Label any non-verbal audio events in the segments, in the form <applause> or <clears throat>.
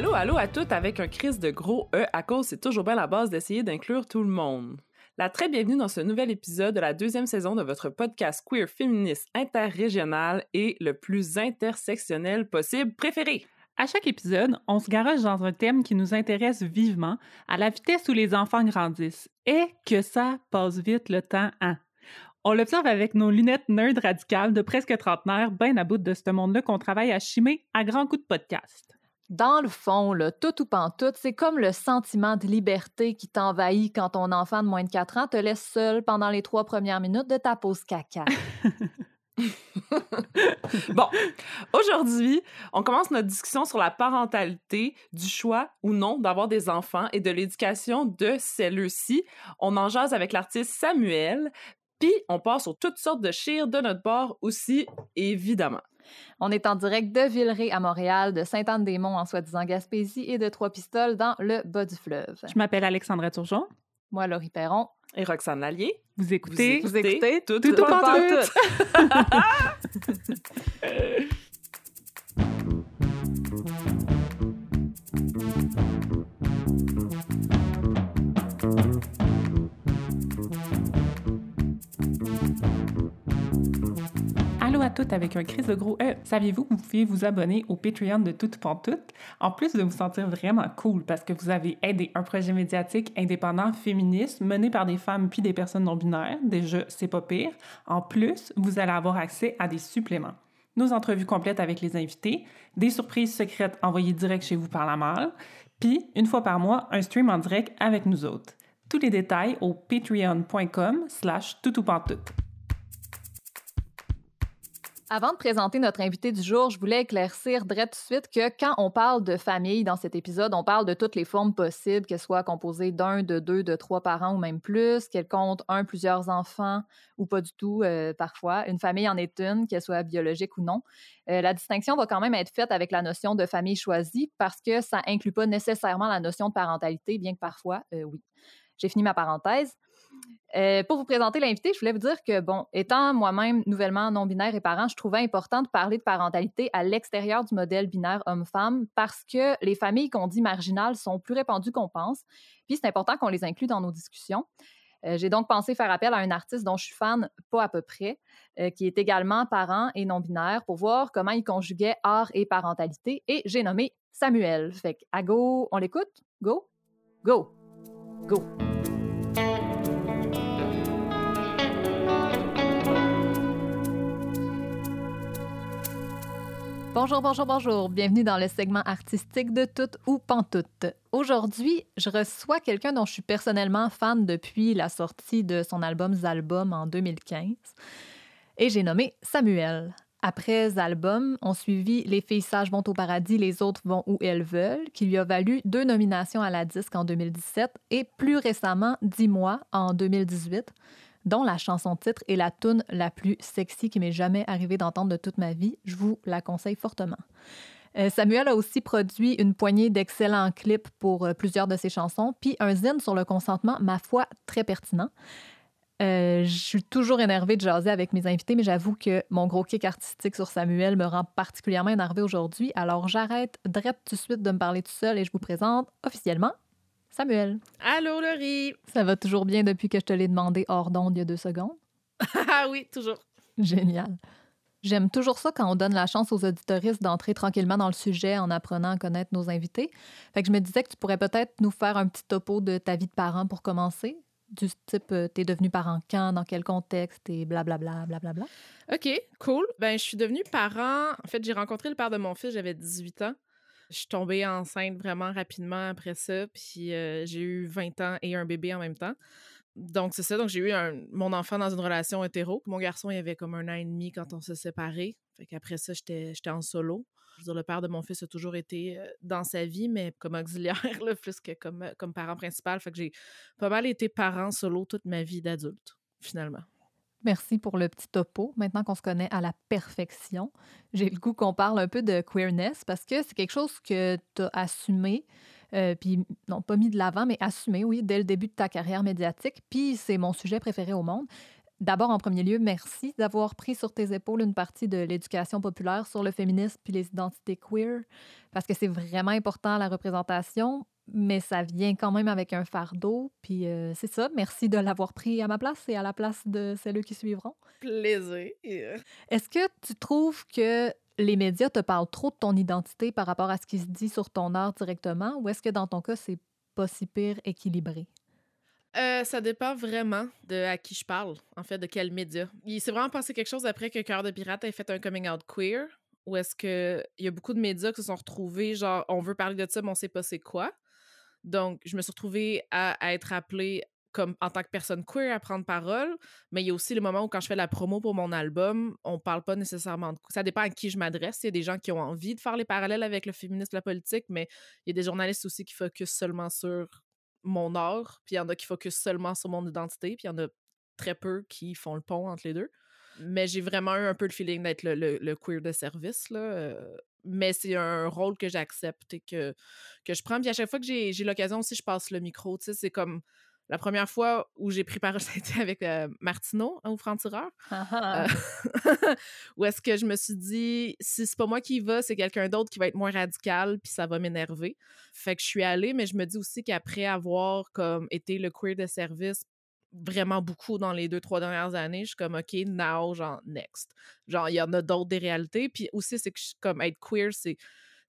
Allô, allô à toutes avec un crise de gros E à cause c'est toujours bien la base d'essayer d'inclure tout le monde. La très bienvenue dans ce nouvel épisode de la deuxième saison de votre podcast queer féministe interrégional et le plus intersectionnel possible préféré. À chaque épisode, on se garage dans un thème qui nous intéresse vivement, à la vitesse où les enfants grandissent, et que ça passe vite le temps, hein? On l'observe avec nos lunettes nerd radicales de presque trentenaire, bien à bout de ce monde-là qu'on travaille à chimer à grands coups de podcast. Dans le fond, là, tout ou pantoute, c'est comme le sentiment de liberté qui t'envahit quand ton enfant de moins de 4 ans te laisse seul pendant les trois premières minutes de ta pause caca. <laughs> <laughs> bon, aujourd'hui, on commence notre discussion sur la parentalité, du choix ou non d'avoir des enfants et de l'éducation de celles-ci. On en jase avec l'artiste Samuel, puis on passe sur toutes sortes de chires de notre bord aussi, évidemment. On est en direct de Villeray à Montréal, de Sainte-Anne-des-Monts en soi-disant Gaspésie et de Trois-Pistoles dans le bas du fleuve. Je m'appelle Alexandra Turgeon. Moi, Laurie Perron. Et Roxane Lallier. Vous écoutez, vous écoutez tout, tout, tout, tout, toutes avec un crise de gros E. Saviez-vous que vous pouvez vous abonner au Patreon de Toute Pantoute, en plus de vous sentir vraiment cool parce que vous avez aidé un projet médiatique indépendant féministe mené par des femmes puis des personnes non binaires. Déjà, c'est pas pire. En plus, vous allez avoir accès à des suppléments. Nos entrevues complètes avec les invités, des surprises secrètes envoyées direct chez vous par la malle, puis, une fois par mois, un stream en direct avec nous autres. Tous les détails au patreon.com slash toutoupantoute. Avant de présenter notre invité du jour, je voulais éclaircir direct tout de suite que quand on parle de famille dans cet épisode, on parle de toutes les formes possibles, qu'elles soient composées d'un, de deux, de trois parents ou même plus, qu'elles comptent un, plusieurs enfants ou pas du tout euh, parfois. Une famille en est une, qu'elle soit biologique ou non. Euh, la distinction va quand même être faite avec la notion de famille choisie parce que ça inclut pas nécessairement la notion de parentalité, bien que parfois, euh, oui. J'ai fini ma parenthèse. Euh, pour vous présenter l'invité, je voulais vous dire que, bon, étant moi-même nouvellement non-binaire et parent, je trouvais important de parler de parentalité à l'extérieur du modèle binaire homme-femme parce que les familles qu'on dit marginales sont plus répandues qu'on pense. Puis c'est important qu'on les inclue dans nos discussions. Euh, J'ai donc pensé faire appel à un artiste dont je suis fan, pas à peu près, euh, qui est également parent et non-binaire, pour voir comment il conjuguait art et parentalité. Et j'ai nommé Samuel. Fait que, à go, on l'écoute? Go? Go! Go! Bonjour, bonjour, bonjour. Bienvenue dans le segment artistique de Tout ou Pantoute. Aujourd'hui, je reçois quelqu'un dont je suis personnellement fan depuis la sortie de son album Zalbum en 2015. Et j'ai nommé Samuel. Après Zalbum, ont suivi Les filles sages vont au paradis, les autres vont où elles veulent, qui lui a valu deux nominations à la disque en 2017 et plus récemment Dix mois en 2018 dont la chanson titre est la tune la plus sexy qui m'est jamais arrivé d'entendre de toute ma vie. Je vous la conseille fortement. Euh, Samuel a aussi produit une poignée d'excellents clips pour euh, plusieurs de ses chansons, puis un zine sur le consentement, ma foi, très pertinent. Euh, je suis toujours énervée de jaser avec mes invités, mais j'avoue que mon gros kick artistique sur Samuel me rend particulièrement énervée aujourd'hui. Alors j'arrête direct tout de suite de me parler tout seul et je vous présente officiellement Samuel. Allô, Laurie! Ça va toujours bien depuis que je te l'ai demandé hors d'onde il y a deux secondes? <laughs> Ah oui, toujours. Génial. J'aime toujours ça quand on donne la chance aux auditoristes d'entrer tranquillement dans le sujet en apprenant à connaître nos invités. Fait que je me disais que tu pourrais peut-être nous faire un petit topo de ta vie de parent pour commencer. Du type, euh, t'es devenu parent quand, dans quel contexte, et blablabla, blablabla. OK, cool. Ben, je suis devenue parent. En fait, j'ai rencontré le père de mon fils, j'avais 18 ans. Je suis tombée enceinte vraiment rapidement après ça, puis j'ai eu 20 ans et un bébé en même temps. Donc, c'est ça. Donc, j'ai eu un- mon enfant dans une relation hétéro. Mon garçon, il avait comme un an et demi quand on s'est séparés. Fait qu'après ça, j'étais j'étais en solo. Je veux dire, le père de mon fils a toujours été dans sa vie, mais comme auxiliaire, plus que comme, comme parent principal. Fait que j'ai pas mal été parent solo toute ma vie d'adulte, finalement. Merci pour le petit topo. Maintenant qu'on se connaît à la perfection, j'ai le goût qu'on parle un peu de queerness parce que c'est quelque chose que tu as assumé, euh, puis non pas mis de l'avant, mais assumé, oui, dès le début de ta carrière médiatique. Puis c'est mon sujet préféré au monde. D'abord, en premier lieu, merci d'avoir pris sur tes épaules une partie de l'éducation populaire sur le féminisme puis les identités queer, parce que c'est vraiment important la représentation, mais ça vient quand même avec un fardeau. Puis euh, c'est ça, merci de l'avoir pris à ma place et à la place de celles qui suivront. Plaisir. Est-ce que tu trouves que les médias te parlent trop de ton identité par rapport à ce qui se dit sur ton art directement, ou est-ce que dans ton cas, c'est pas si pire équilibré? Euh, ça dépend vraiment de à qui je parle, en fait, de quel média. Il s'est vraiment passé quelque chose après que Cœur de Pirate ait fait un coming out queer, ou est-ce qu'il y a beaucoup de médias qui se sont retrouvés, genre, on veut parler de ça, mais on sait pas c'est quoi. Donc, je me suis retrouvée à, être appelée comme en tant que personne queer à prendre parole, mais il y a aussi le moment où quand je fais la promo pour mon album, on parle pas nécessairement de ça dépend à qui je m'adresse, il y a des gens qui ont envie de faire les parallèles avec le féminisme, la politique, mais il y a des journalistes aussi qui focusent seulement sur mon art, puis il y en a qui focus seulement sur mon identité, puis il y en a très peu qui font le pont entre les deux. Mais j'ai vraiment eu un peu le feeling d'être le, queer de service, là. Euh, mais c'est un rôle que j'accepte et que, que je prends. Puis à chaque fois que j'ai l'occasion aussi, je passe le micro, tu sais, c'est comme la première fois où j'ai pris parole, <laughs> c'était avec euh, Martineau hein, au Franc-Tireur. Euh, <laughs> où est-ce que je me suis dit, si c'est pas moi qui y va, c'est quelqu'un d'autre qui va être moins radical, puis ça va m'énerver. Fait que je suis allée, mais je me dis aussi qu'après avoir comme été le queer de service vraiment beaucoup dans les deux, trois dernières années, je suis comme, OK, now, genre, next. Genre, il y en a d'autres des réalités. Puis aussi, c'est que, comme, être queer, c'est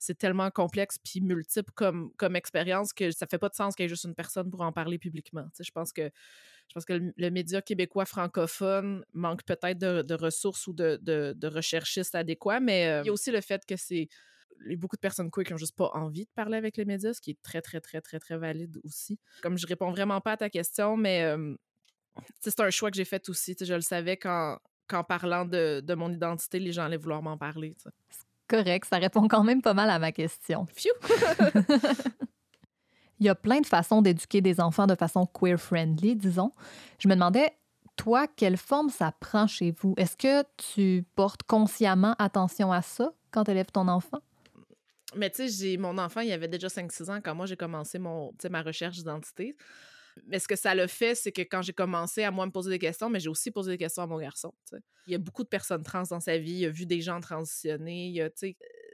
c'est tellement complexe puis multiple comme, comme expérience que ça fait pas de sens qu'il y ait juste une personne pour en parler publiquement. je pense que je pense que le, média québécois francophone manque peut-être de, ressources ou de, de, recherchistes adéquats, mais euh, il y a aussi le fait que c'est beaucoup de personnes queer qui n'ont juste pas envie de parler avec les médias, ce qui est très, très, très, très, très valide aussi. Comme je réponds vraiment pas à ta question, mais euh, c'est un choix que j'ai fait aussi. Je le savais qu'en parlant de, de, mon identité, les gens allaient vouloir m'en parler correct, ça répond quand même pas mal à ma question. <laughs> <laughs> Il y a plein de façons d'éduquer des enfants de façon queer-friendly, disons. Je me demandais, toi, quelle forme ça prend chez vous? Est-ce que tu portes consciemment attention à ça quand tu élèves ton enfant? Mais tu sais, mon enfant, il avait déjà 5-6 ans quand moi j'ai commencé mon, ma recherche d'identité. Mais ce que ça l'a fait, c'est que quand j'ai commencé à moi me poser des questions, mais j'ai aussi posé des questions à mon garçon. Il y a beaucoup de personnes trans dans sa vie, il a vu des gens transitionner,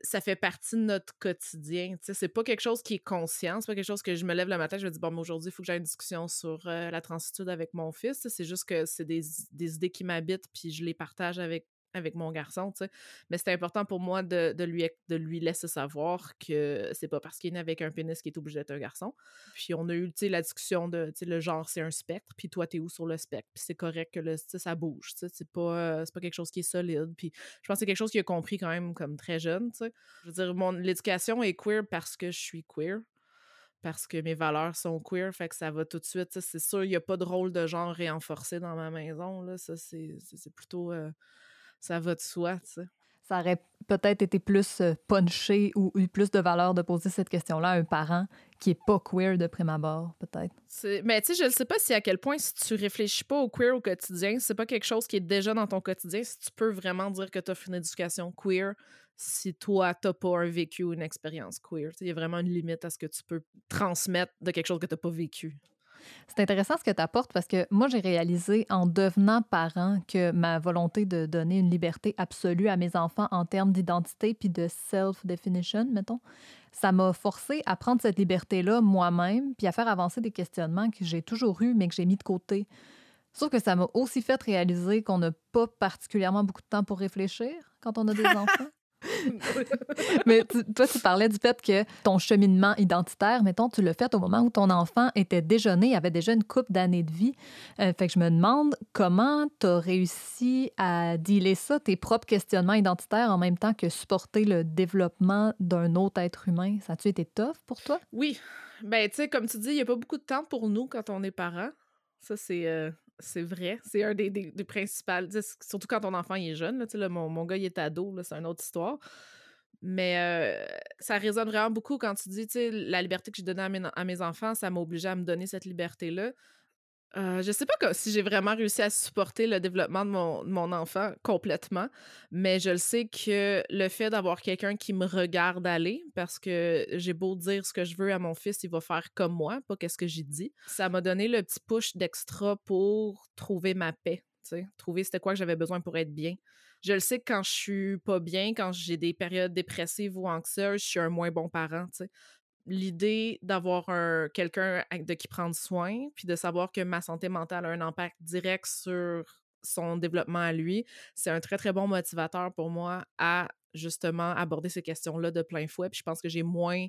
ça fait partie de notre quotidien. C'est pas quelque chose qui est conscient, c'est pas quelque chose que je me lève le matin, je me dis, bon, aujourd'hui, il faut que j'aie une discussion sur euh, la transitude avec mon fils. C'est juste que c'est des, des idées qui m'habitent, puis je les partage avec avec mon garçon, tu sais. Mais c'est important pour moi de, lui, de lui laisser savoir que c'est pas parce qu'il est né avec un pénis qu'il est obligé d'être un garçon. Puis on a eu, tu sais, la discussion de, le genre, c'est un spectre, puis toi, t'es où sur le spectre? Puis c'est correct que, ça bouge, c'est pas, pas quelque chose qui est solide. Puis je pense que c'est quelque chose qu'il a compris quand même comme très jeune, tu sais. Je veux dire, l'éducation est queer parce que je suis queer parce que mes valeurs sont queer, fait que ça va tout de suite. C'est sûr, il n'y a pas de rôle de genre réenforcé dans ma maison. Là. Ça, c'est plutôt. Euh, ça va de soi, tu sais. Ça aurait peut-être été plus euh, punché ou eu plus de valeur de poser cette question-là à un parent qui est pas queer de prime abord, peut-être. Mais tu sais, je ne sais pas si à quel point, si tu réfléchis pas au queer au quotidien, c'est pas quelque chose qui est déjà dans ton quotidien, si tu peux vraiment dire que tu as fait une éducation queer, si toi, tu n'as pas un vécu ou une expérience queer. Il y a vraiment une limite à ce que tu peux transmettre de quelque chose que tu n'as pas vécu. C'est intéressant ce que tu apportes parce que moi, j'ai réalisé en devenant parent que ma volonté de donner une liberté absolue à mes enfants en termes d'identité puis de self-definition, mettons, ça m'a forcé à prendre cette liberté-là moi-même puis à faire avancer des questionnements que j'ai toujours eus mais que j'ai mis de côté. Sauf que ça m'a aussi fait réaliser qu'on n'a pas particulièrement beaucoup de temps pour réfléchir quand on a des <laughs> enfants. <laughs> Mais toi, tu parlais du fait que ton cheminement identitaire, mettons, tu l'as fait au moment où ton enfant était déjeuné, avait déjà une couple d'années de vie. Euh, fait que je me demande comment tu as réussi à dealer ça, tes propres questionnements identitaires, en même temps que supporter le développement d'un autre être humain. Ça a-tu été tough pour toi? Oui. Ben, tu sais, comme tu dis, il n'y a pas beaucoup de temps pour nous quand on est parent. Ça, c'est euh, c'est vrai. C'est un des, des, principaux. Surtout quand ton enfant est jeune. Là, mon, mon gars, il est ado. C'est une autre histoire. Mais ça résonne vraiment beaucoup quand tu dis, la liberté que j'ai donnée à mes, à mes enfants, ça m'a obligé à me donner cette liberté-là. Euh, je sais pas si j'ai vraiment réussi à supporter le développement de mon, enfant complètement, mais je le sais que le fait d'avoir quelqu'un qui me regarde aller, parce que j'ai beau dire ce que je veux à mon fils, il va faire comme moi, pas qu'est-ce que j'ai dit, ça m'a donné le petit push d'extra pour trouver ma paix. Trouver c'était quoi que j'avais besoin pour être bien. Je le sais que quand je suis pas bien, quand j'ai des périodes dépressives ou anxieuses, je suis un moins bon parent. L'idée d'avoir un quelqu'un de qui prendre soin, puis de savoir que ma santé mentale a un impact direct sur son développement à lui, c'est un très, très bon motivateur pour moi à justement aborder ces questions-là de plein fouet. Puis je pense que j'ai moins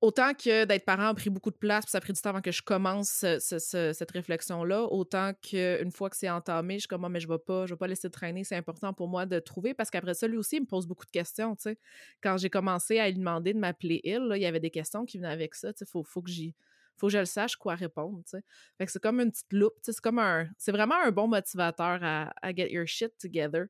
autant que d'être parent a pris beaucoup de place, puis ça a pris du temps avant que je commence cette réflexion-là, autant qu'une fois que c'est entamé, je suis comme, «Ah, mais je vais pas, je vais pas laisser traîner. C'est important pour moi de trouver parce qu'après ça, lui aussi, il me pose beaucoup de questions, tu sais. Quand j'ai commencé à lui demander de m'appeler il, il y avait des questions qui venaient avec ça, sais. Faut, faut que j'y faut que je le sache quoi répondre, tu sais. Fait c'est comme une petite loupe, c'est comme un... C'est vraiment un bon motivateur à, à get your shit together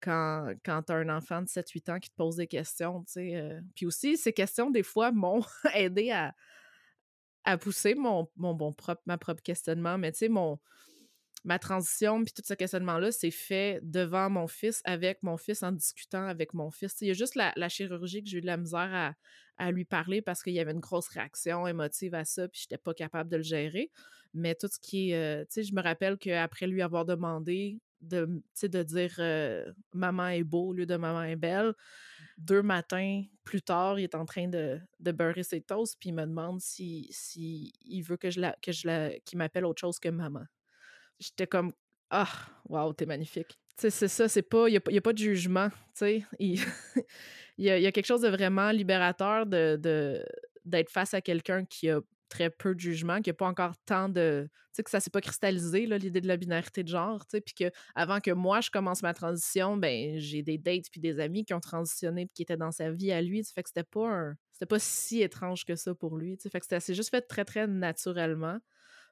quand, quand tu as un enfant de 7-8 ans qui te pose des questions. Euh. Puis aussi, ces questions, des fois, m'ont <laughs> aidé à, à pousser mon, mon, propre, ma propre questionnement, mais tu sais, mon ma transition puis tout ce questionnement-là, c'est fait devant mon fils, avec mon fils, en discutant avec mon fils. Il y a juste la, la chirurgie que j'ai eu de la misère à, à lui parler parce qu'il y avait une grosse réaction émotive à ça, puis j'étais pas capable de le gérer. Mais tout ce qui est, euh, tu sais, je me rappelle qu'après lui avoir demandé de, de dire maman est beau au lieu de maman est belle, deux matins plus tard, il est en train de, de beurrer ses toasts, puis il me demande si, si veut que je la, que je la, qu'il m'appelle autre chose que maman. J'étais comme ah, waouh, t'es magnifique. Tu sais, c'est ça, c'est pas, il n'y a, a, pas de jugement, tu. <laughs> Il, y, a, y, a, quelque chose de vraiment libérateur de, de d'être face à quelqu'un qui a très peu de jugement, qu'il n'y a pas encore tant de. Tu sais, que ça s'est pas cristallisé, l'idée de la binarité de genre, tu sais, puis que avant que moi, je commence ma transition, ben j'ai des dates puis des amis qui ont transitionné puis qui étaient dans sa vie à lui, ça fait que c'était pas. C'était pas si étrange que ça pour lui, tu sais, fait que c'est juste fait très, très naturellement.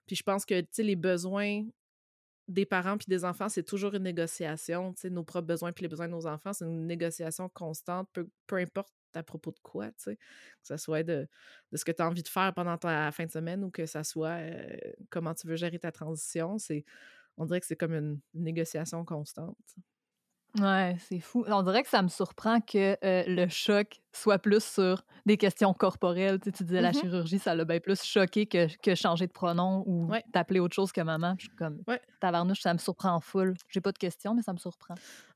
Puis je pense que, tu sais, les besoins des parents puis des enfants, c'est toujours une négociation. Tu sais, nos propres besoins puis les besoins de nos enfants, c'est une négociation constante, peu, peu importe à propos de quoi, tu sais? Que ce soit de, de ce que tu as envie de faire pendant ta fin de semaine ou que ça soit comment tu veux gérer ta transition. On dirait que c'est comme une négociation constante. Ouais, c'est fou. On dirait que ça me surprend que euh, le choc soit plus sur des questions corporelles. Tu, disais la mmh chirurgie, ça l'a bien plus choqué que, que changer de pronom ou t'appeler autre chose que maman. Je suis comme, tabarnouche, ça me surprend en full. J'ai pas de questions, mais ça me surprend.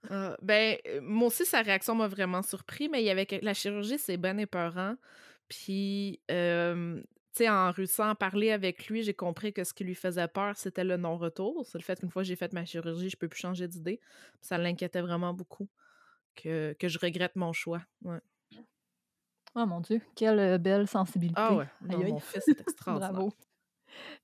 Ah, ben, euh, moi aussi, sa réaction m'a vraiment surpris, mais il y avait la chirurgie, c'est ben épeurant. Puis, tu sais, en réussissant à parler avec lui, j'ai compris que ce qui lui faisait peur, c'était le non-retour. C'est le fait qu'une fois que j'ai fait ma chirurgie, je peux plus changer d'idée. Ça l'inquiétait vraiment beaucoup que, que je regrette mon choix. Ouais. Oh mon Dieu, quelle belle sensibilité. Ah ouais, mon fils est <laughs> extraordinaire. Bravo.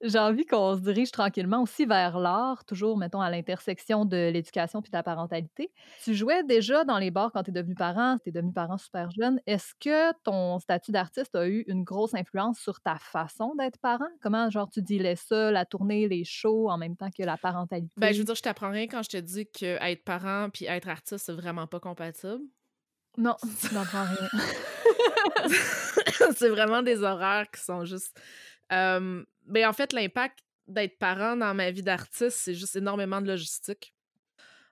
J'ai envie qu'on se dirige tranquillement aussi vers l'art, toujours, mettons, à l'intersection de l'éducation puis de la parentalité. Tu jouais déjà dans les bars quand tu es devenu parent, tu es devenu parent super jeune. Est-ce que ton statut d'artiste a eu une grosse influence sur ta façon d'être parent? Comment, genre, tu disais ça, la tournée, les shows, en même temps que la parentalité? Ben, je veux dire, je t'apprends rien quand je te dis que être parent puis être artiste, c'est vraiment pas compatible. Non, <laughs> tu n'apprends rien. c'est vraiment des horaires qui sont juste mais ben, en fait, l'impact d'être parent dans ma vie d'artiste, c'est juste énormément de logistique.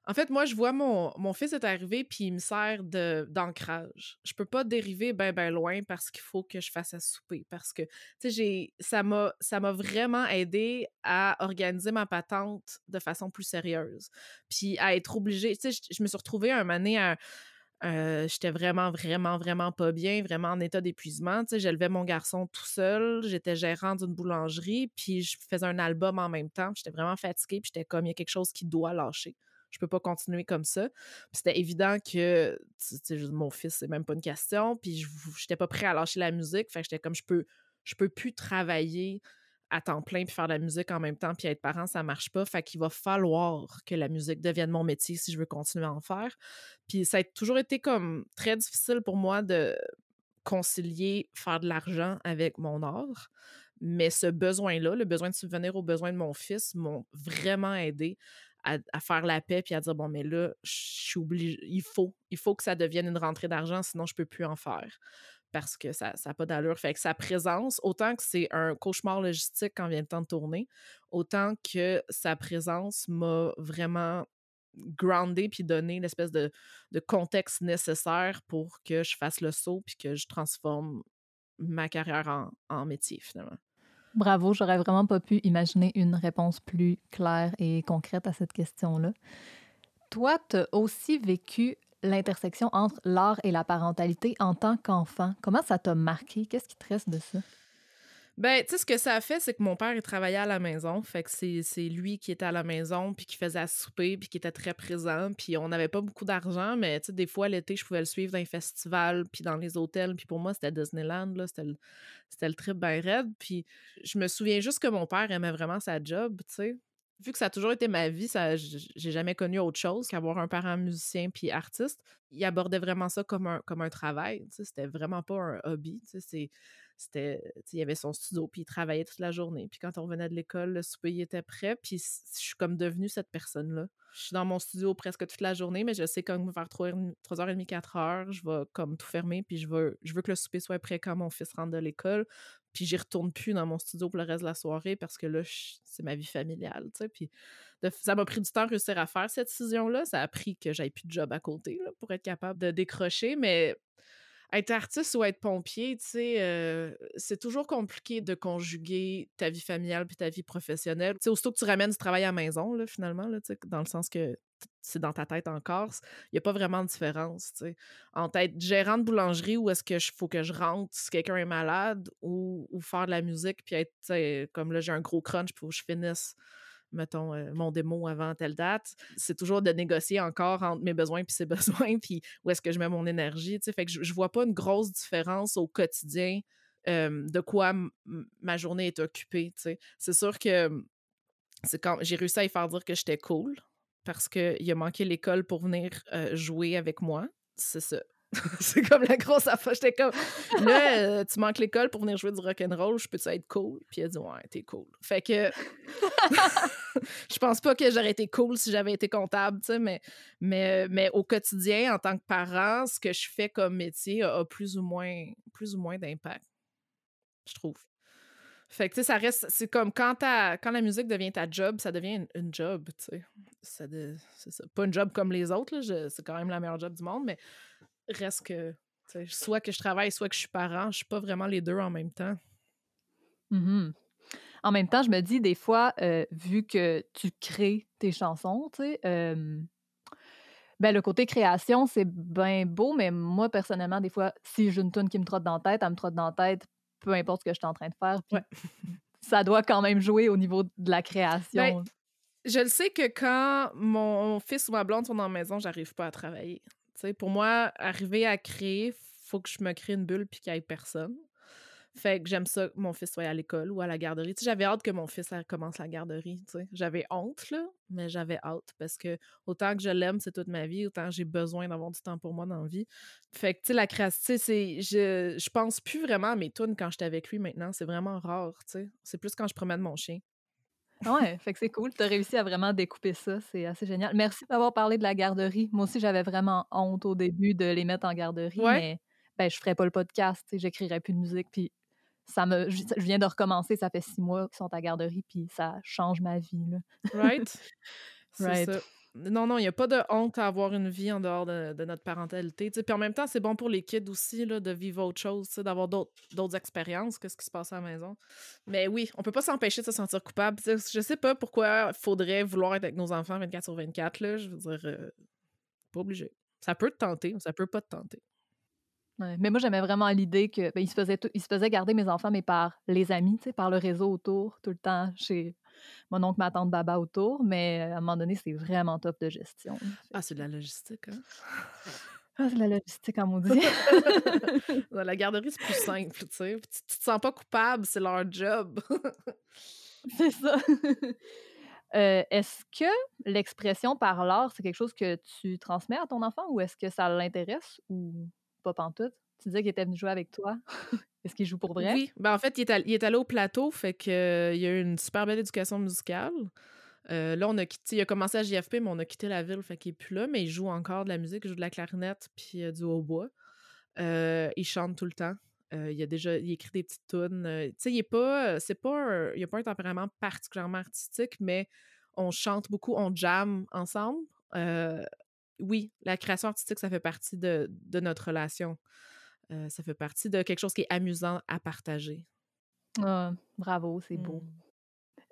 En fait, moi, je vois mon, mon fils est arrivé puis il me sert d'ancrage. Je peux pas dériver ben ben loin parce qu'il faut que je fasse à souper parce que tu sais ça m'a ça m'a vraiment aidé à organiser ma patente de façon plus sérieuse. Puis à être obligée, tu sais je, me suis retrouvée un moment donné à euh, j'étais vraiment, vraiment, vraiment pas bien, vraiment en état d'épuisement. J'élevais mon garçon tout seul, j'étais gérante d'une boulangerie, puis je faisais un album en même temps. J'étais vraiment fatiguée, puis j'étais comme, il y a quelque chose qui doit lâcher. Je peux pas continuer comme ça. c'était évident que, mon fils, c'est même pas une question, puis je j'étais pas prêt à lâcher la musique. Fait j'étais comme, je peux, peux plus travailler à temps plein puis faire de la musique en même temps puis être parent, ça marche pas. Fait qu'il va falloir que la musique devienne mon métier si je veux continuer à en faire. Puis ça a toujours été comme très difficile pour moi de concilier faire de l'argent avec mon art. Mais ce besoin-là, le besoin de subvenir aux besoins de mon fils, m'ont vraiment aidé à, faire la paix puis à dire bon mais là je suis obligée il faut il faut que ça devienne une rentrée d'argent sinon je peux plus en faire parce que ça n'a pas d'allure. Fait que sa présence, autant que c'est un cauchemar logistique quand vient le temps de tourner, autant que sa présence m'a vraiment groundé puis donné l'espèce de, contexte nécessaire pour que je fasse le saut puis que je transforme ma carrière en, en métier finalement. Bravo, j'aurais vraiment pas pu imaginer une réponse plus claire et concrète à cette question-là. Toi, tu as aussi vécu l'intersection entre l'art et la parentalité en tant qu'enfant. Comment ça t'a marqué? Qu'est-ce qui te reste de ça? Ben, tu sais, ce que ça a fait, c'est que mon père, il travaillait à la maison. Fait que c'est lui qui était à la maison, puis qui faisait à souper, puis qui était très présent. Puis on n'avait pas beaucoup d'argent, mais tu sais, des fois, l'été, je pouvais le suivre dans les festivals, puis dans les hôtels. Puis pour moi, c'était Disneyland, là. C'était le, le trip bien raide. Puis je me souviens juste que mon père aimait vraiment sa job, tu sais vu que ça a toujours été ma vie, ça, j'ai jamais connu autre chose qu'avoir un parent musicien puis artiste. Il abordait vraiment ça comme un, comme un travail. C'était vraiment pas un hobby. C'était, il y avait son studio puis il travaillait toute la journée. Puis quand on revenait de l'école, le souper était prêt. Puis je suis comme devenue cette personne-là. Je suis dans mon studio presque toute la journée, mais je sais quand vers 3h30, 4h, je vais comme tout fermer, puis je veux, je veux que le souper soit prêt quand mon fils rentre de l'école puis j'y retourne plus dans mon studio pour le reste de la soirée parce que là, c'est ma vie familiale, tu sais. Ça m'a pris du temps à réussir à faire cette décision-là. Ça a pris que j'aille plus de job à côté pour être capable de décrocher, mais être artiste ou être pompier, tu sais, euh, c'est toujours compliqué de conjuguer ta vie familiale puis ta vie professionnelle. Tu sais, aussitôt que tu ramènes du travail à la maison, là, finalement, là, dans le sens que c'est dans ta tête encore, il n'y a pas vraiment de différence. sais. Entre être gérant de boulangerie ou est-ce que faut que je rentre si quelqu'un est malade ou, faire de la musique puis être comme là j'ai un gros crunch pour que je finisse mettons euh, mon démo avant telle date, c'est toujours de négocier encore entre mes besoins et ses <laughs> besoins puis où est-ce que je mets mon énergie, tu fait que je, je vois pas une grosse différence au quotidien de quoi ma journée est occupée, C'est sûr que c'est quand j'ai réussi à y faire dire que j'étais cool, parce qu'il a manqué l'école pour venir euh, jouer avec moi. C'est ça. <laughs> c'est comme la grosse affaire. J'étais comme, là, euh, tu manques l'école pour venir jouer du rock'n'roll, je peux-tu être cool? Puis a dit, ouais, t'es cool. Fait que, <laughs> je pense pas que j'aurais été cool si j'avais été comptable, tu sais, mais, mais, mais au quotidien, en tant que parent, ce que je fais comme métier a, plus ou moins, plus ou moins d'impact, je trouve. Fait que, tu sais, ça reste. C'est comme quand, quand la musique devient ta job, ça devient une, job, tu sais. C'est ça. Pas une job comme les autres, c'est quand même la meilleure job du monde, mais reste que. Soit que je travaille, soit que je suis parent, je suis pas vraiment les deux en même temps. Mm-hmm. En même temps, je me dis des fois, euh, vu que tu crées tes chansons, tu sais, euh, ben, le côté création, c'est bien beau, mais moi, personnellement, des fois, si j'ai une tune qui me trotte dans la tête, elle me trotte dans la tête peu importe ce que je suis en train de faire. <laughs> Ça doit quand même jouer au niveau de la création. Ben, je le sais que quand mon fils ou ma blonde sont dans la maison, j'arrive pas à travailler. Pour moi, arriver à créer, faut que je me crée une bulle puis qu'il n'y ait personne. Fait que j'aime ça que mon fils soit à l'école ou à la garderie. j'avais hâte que mon fils commence la garderie. J'avais honte, mais j'avais hâte parce que autant que je l'aime, c'est toute ma vie, autant j'ai besoin d'avoir du temps pour moi dans la vie. Fait que, tu la création, c'est. Je, je pense plus vraiment à mes tunes quand j'étais avec lui maintenant. C'est vraiment rare. C'est plus quand je promène mon chien. Ouais, fait que c'est cool. Tu as réussi à vraiment découper ça. C'est assez génial. Merci d'avoir parlé de la garderie. Moi aussi, j'avais vraiment honte au début de les mettre en garderie, mais ben, je ferais pas le podcast, j'écrirais plus de musique, puis ça me, je, viens de recommencer, ça fait six mois qu'ils sont à garderie, puis ça change ma vie. Là. right? <laughs> right. Ça. Non, non, il n'y a pas de honte à avoir une vie en dehors de, notre parentalité. Puis en même temps, c'est bon pour les kids aussi là, de vivre autre chose, d'avoir d'autres expériences que ce qui se passe à la maison. Mais oui, on peut pas s'empêcher de se sentir coupable. je sais pas pourquoi il faudrait vouloir être avec nos enfants 24 sur 24. Là, je veux dire, euh, pas obligé. Ça peut te tenter, ça peut pas te tenter. Mais moi, j'aimais vraiment l'idée que ben, se faisait se faisait garder mes enfants, mais par les amis, par le réseau autour, tout le temps chez mon oncle, ma tante, baba autour. Mais à un moment donné, c'est vraiment top de gestion. Ah, c'est de la logistique, hein? Ah, c'est de la logistique, comme on dit. la garderie, c'est plus simple, tu sais. Tu, te sens pas coupable, c'est leur job. <laughs> c'est ça. <laughs> Euh, est-ce que l'expression par l'art, c'est quelque chose que tu transmets à ton enfant ou est-ce que ça l'intéresse ou pas pantoute? Tu disais qu'il était venu jouer avec toi. <laughs> Est-ce qu'il joue pour vrai? Oui. Ben, en fait, il est, allé, au plateau, fait qu'il euh, a eu une super belle éducation musicale. Euh, là, on a quitté, il a commencé à JFP, mais on a quitté la ville, fait qu'il est plus là, mais il joue encore de la musique, il joue de la clarinette puis euh, du hautbois. il chante tout le temps. il a déjà il écrit des petites tunes. tu sais, il est pas c'est pas il a pas un tempérament particulièrement artistique, mais on chante beaucoup, on jam ensemble oui, la création artistique, ça fait partie de, notre relation. Euh, ça fait partie de quelque chose qui est amusant à partager. Ah, bravo, c'est beau. Mm.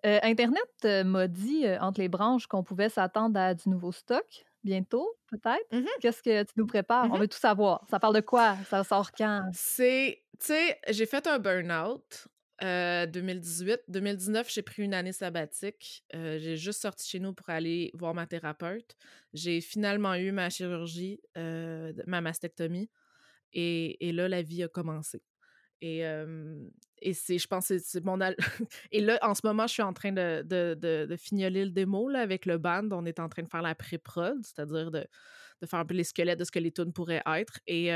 Euh, Internet euh, m'a dit entre les branches qu'on pouvait s'attendre à du nouveau stock bientôt, peut-être. Mhm. Qu'est-ce que tu nous prépares? On Mhm. veut tout savoir. Ça parle de quoi? Ça sort quand? C'est, tu sais, j'ai fait un burn-out euh, 2018. 2019, j'ai pris une année sabbatique. Euh, j'ai juste sorti chez nous pour aller voir ma thérapeute. J'ai finalement eu ma chirurgie, euh, ma mastectomie. Et, là, la vie a commencé. Et, c'est, je pense, c'est mon. <laughs> et là, en ce moment, je suis en train de, de, de, de fignoler le démo là, avec le band. On est en train de faire la pré-prod, c'est-à-dire de, de faire un peu les squelettes de ce que les tunes pourraient être. Et,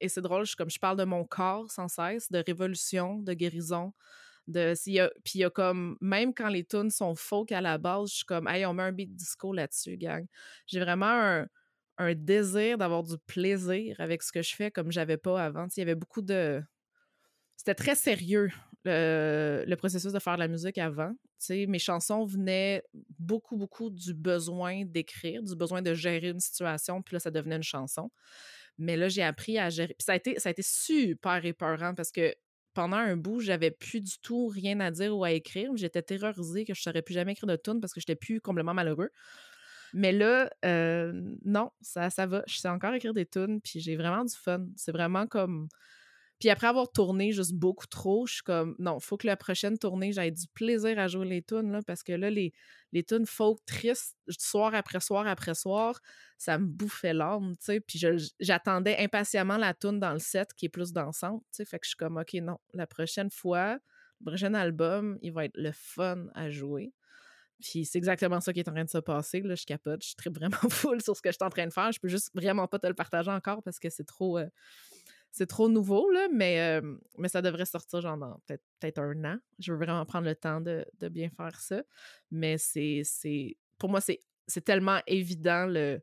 et c'est drôle, je, comme je parle de mon corps sans cesse, de révolution, de guérison. De, puis il y a comme, même quand les tunes sont folk à la base, je suis comme, hey, on met un beat disco là-dessus, gang. J'ai vraiment un, un désir d'avoir du plaisir avec ce que je fais comme j'avais pas avant. Il y avait beaucoup de. C'était très sérieux, le, processus de faire de la musique avant. Mes chansons venaient beaucoup, beaucoup du besoin d'écrire, du besoin de gérer une situation, puis là, ça devenait une chanson. Mais là, j'ai appris à gérer. Puis ça a été, ça a été super épeurant parce que pendant un bout, j'avais plus du tout rien à dire ou à écrire. J'étais terrorisée que je ne saurais plus jamais écrire de tune parce que j'étais plus complètement malheureux. Mais là, euh, non, ça, ça va. Je sais encore écrire des tunes, puis j'ai vraiment du fun. C'est vraiment comme. Puis après avoir tourné juste beaucoup trop, je suis comme, non, faut que la prochaine tournée, j'aie du plaisir à jouer les tunes, là, parce que là, les, les tunes folk tristes, soir après soir après soir, ça me bouffait l'âme, tu sais. Puis j'attendais impatiemment la tune dans le set qui est plus dansante, tu sais. Fait que je suis comme, OK, non, la prochaine fois, le prochain album, il va être le fun à jouer. Puis c'est exactement ça qui est en train de se passer. Là, je capote, je suis vraiment <laughs> full sur ce que je suis en train de faire. Je peux juste vraiment pas te le partager encore parce que c'est trop, euh, c'est trop nouveau, euh, mais ça devrait sortir genre dans peut-être peut un an. Je veux vraiment prendre le temps de, bien faire ça. Mais c'est, pour moi, c'est, tellement évident le,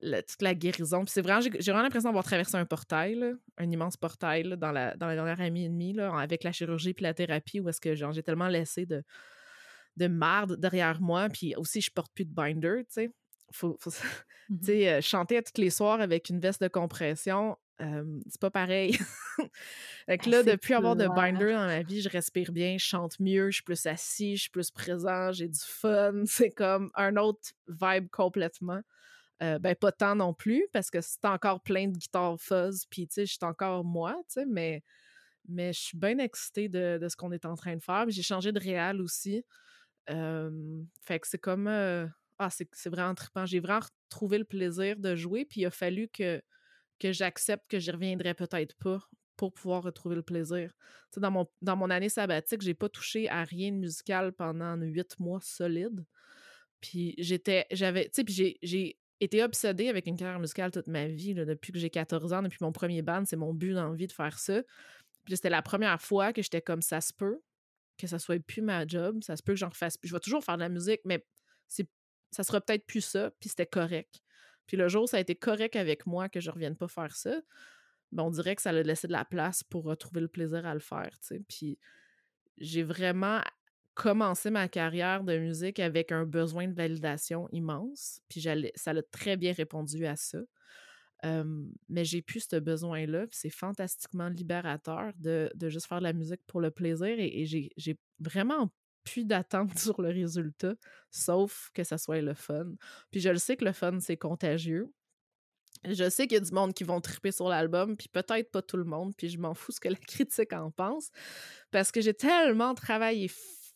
toute la guérison. Puis c'est vraiment, j'ai, vraiment l'impression d'avoir traversé un portail, un immense portail dans, la, dans la dernière année et demie, avec la chirurgie puis la thérapie, où est-ce que genre, j'ai tellement laissé de, de marde derrière moi. Puis aussi, je porte plus de binder, tu sais. Faut, faut- <laughs> tu sais, euh, chanter à tous les soirs avec une veste de compression, euh, c'est pas pareil. <laughs> fait que Ah, là, depuis avoir de binder dans ma vie, je respire bien, je chante mieux, je suis plus assis, je suis plus présent, j'ai du fun. <laughs> C'est comme un autre vibe complètement. Euh, ben, pas tant non plus, parce que c'est encore plein de guitares fuzz, puis tu sais, je suis encore moi, tu sais, mais, mais je suis bien excitée de, de ce qu'on est en train de faire. J'ai changé de réal aussi. Fait que c'est comme. ah, c'est vraiment trippant. J'ai vraiment retrouvé le plaisir de jouer, puis il a fallu que, j'accepte que j'y reviendrai peut-être pas pour pouvoir retrouver le plaisir. Dans mon, année sabbatique, j'ai pas touché à rien de musical pendant huit mois solides. Puis j'étais, j'avais, tu j'ai- été obsédée avec une carrière musicale toute ma vie, depuis que j'ai 14 ans, depuis mon premier band, c'est mon but dans la vie de faire ça. Puis c'était la première fois que j'étais comme ça se peut, que ça soit plus ma job, ça se peut que j'en refasse plus. Je vais toujours faire de la musique, mais c'est, ça sera peut-être plus ça, puis c'était correct. Puis le jour où ça a été correct avec moi que je revienne pas faire ça, ben on dirait que ça a laissé de la place pour retrouver le plaisir à le faire. Puis j'ai vraiment commencé ma carrière de musique avec un besoin de validation immense, puis ça l'a très bien répondu à ça. Mais j'ai plus ce besoin-là, c'est fantastiquement libérateur de, de juste faire de la musique pour le plaisir et, j'ai vraiment plus d'attente <laughs> sur le résultat, sauf que ça soit le fun. Puis je le sais que le fun, c'est contagieux. Je sais qu'il y a du monde qui vont triper sur l'album, puis peut-être pas tout le monde, puis je m'en fous ce que la <laughs> critique en pense, parce que j'ai tellement travaillé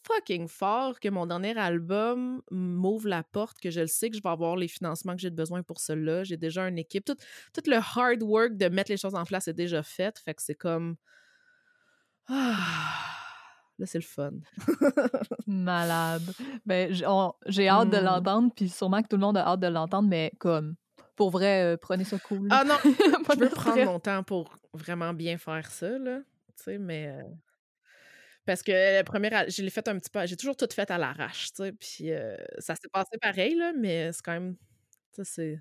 fucking fort que mon dernier album m'ouvre la porte, que je le sais que je vais avoir les financements que j'ai besoin pour cela. J'ai déjà une équipe. Tout, tout le hard work de mettre les choses en place est déjà fait. Fait que c'est comme. Ah, là, c'est le fun. <laughs> Malade. Ben, j'ai hâte de Mm. l'entendre, puis sûrement que tout le monde a hâte de l'entendre, mais comme, pour vrai, euh, prenez ça cool. Ah non, <laughs> je veux prendre mon temps pour vraiment bien faire ça, là. Tu sais, mais. Parce que la première, je l'ai fait un petit peu. J'ai toujours tout fait à l'arrache, tu sais. Puis ça s'est passé pareil, là, mais c'est quand même. Tu sais, c'est.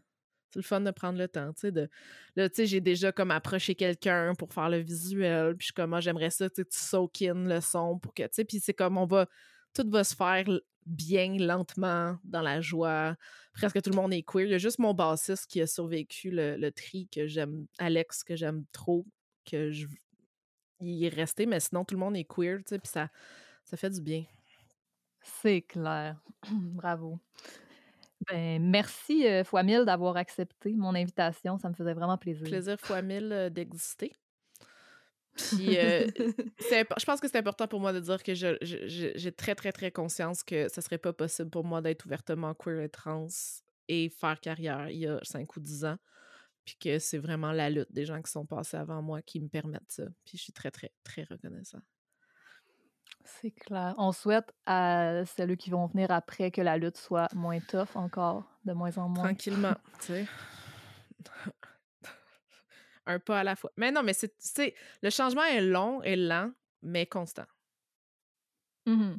Le fun de prendre le temps, tu sais. De... Là, tu sais, j'ai déjà comme approché quelqu'un pour faire le visuel. Puis je suis comme, ah, j'aimerais ça, tu sais, tu soak in le son pour que, tu sais. Puis c'est comme, on va. Tout va se faire bien, lentement, dans la joie. Presque tout le monde est queer. Il y a juste mon bassiste qui a survécu le, le tri que j'aime, Alex, que j'aime trop, que je y rester, mais sinon, tout le monde est queer, tu sais, puis ça, ça fait du bien. C'est clair. <clears throat> Bravo. Ben, merci euh, fois mille d'avoir accepté mon invitation. Ça me faisait vraiment plaisir. Plaisir fois mille euh, d'exister. Puis, euh, <laughs> je pense que c'est important pour moi de dire que j'ai très, très, très conscience que ce serait pas possible pour moi d'être ouvertement queer et trans et faire carrière il y a 5 ou 10 ans. Puis que c'est vraiment la lutte des gens qui sont passés avant moi qui me permettent ça. Puis je suis très, très, très reconnaissant. C'est clair. On souhaite à celles qui vont venir après que la lutte soit moins tough encore, de moins en moins. Tranquillement, <laughs> tu sais. <laughs> Un pas à la fois. Mais non, mais c'est le changement est long et lent, mais constant. Mmh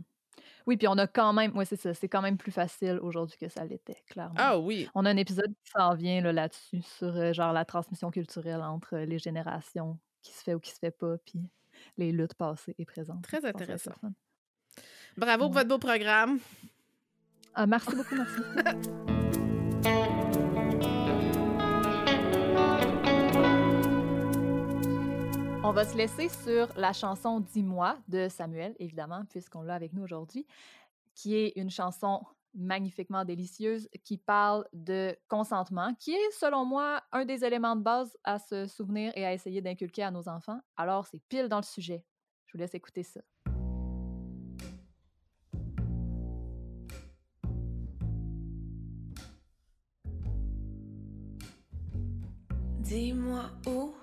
oui, puis on a quand même, oui, c'est ça, c'est quand même plus facile aujourd'hui que ça l'était, clairement. Ah oui. On a un épisode qui s'en vient là-dessus, sur euh, genre la transmission culturelle entre les générations, qui se fait ou qui se fait pas, puis les luttes passées et présentes. Très intéressant. Bravo pour votre beau programme. Ah, merci beaucoup, merci. <laughs> On va se laisser sur la chanson Dis-moi de Samuel, évidemment, puisqu'on l'a avec nous aujourd'hui, qui est une chanson magnifiquement délicieuse qui parle de consentement, qui est, selon moi, un des éléments de base à se souvenir et à essayer d'inculquer à nos enfants. Alors, c'est pile dans le sujet. Je vous laisse écouter ça. Dis-moi où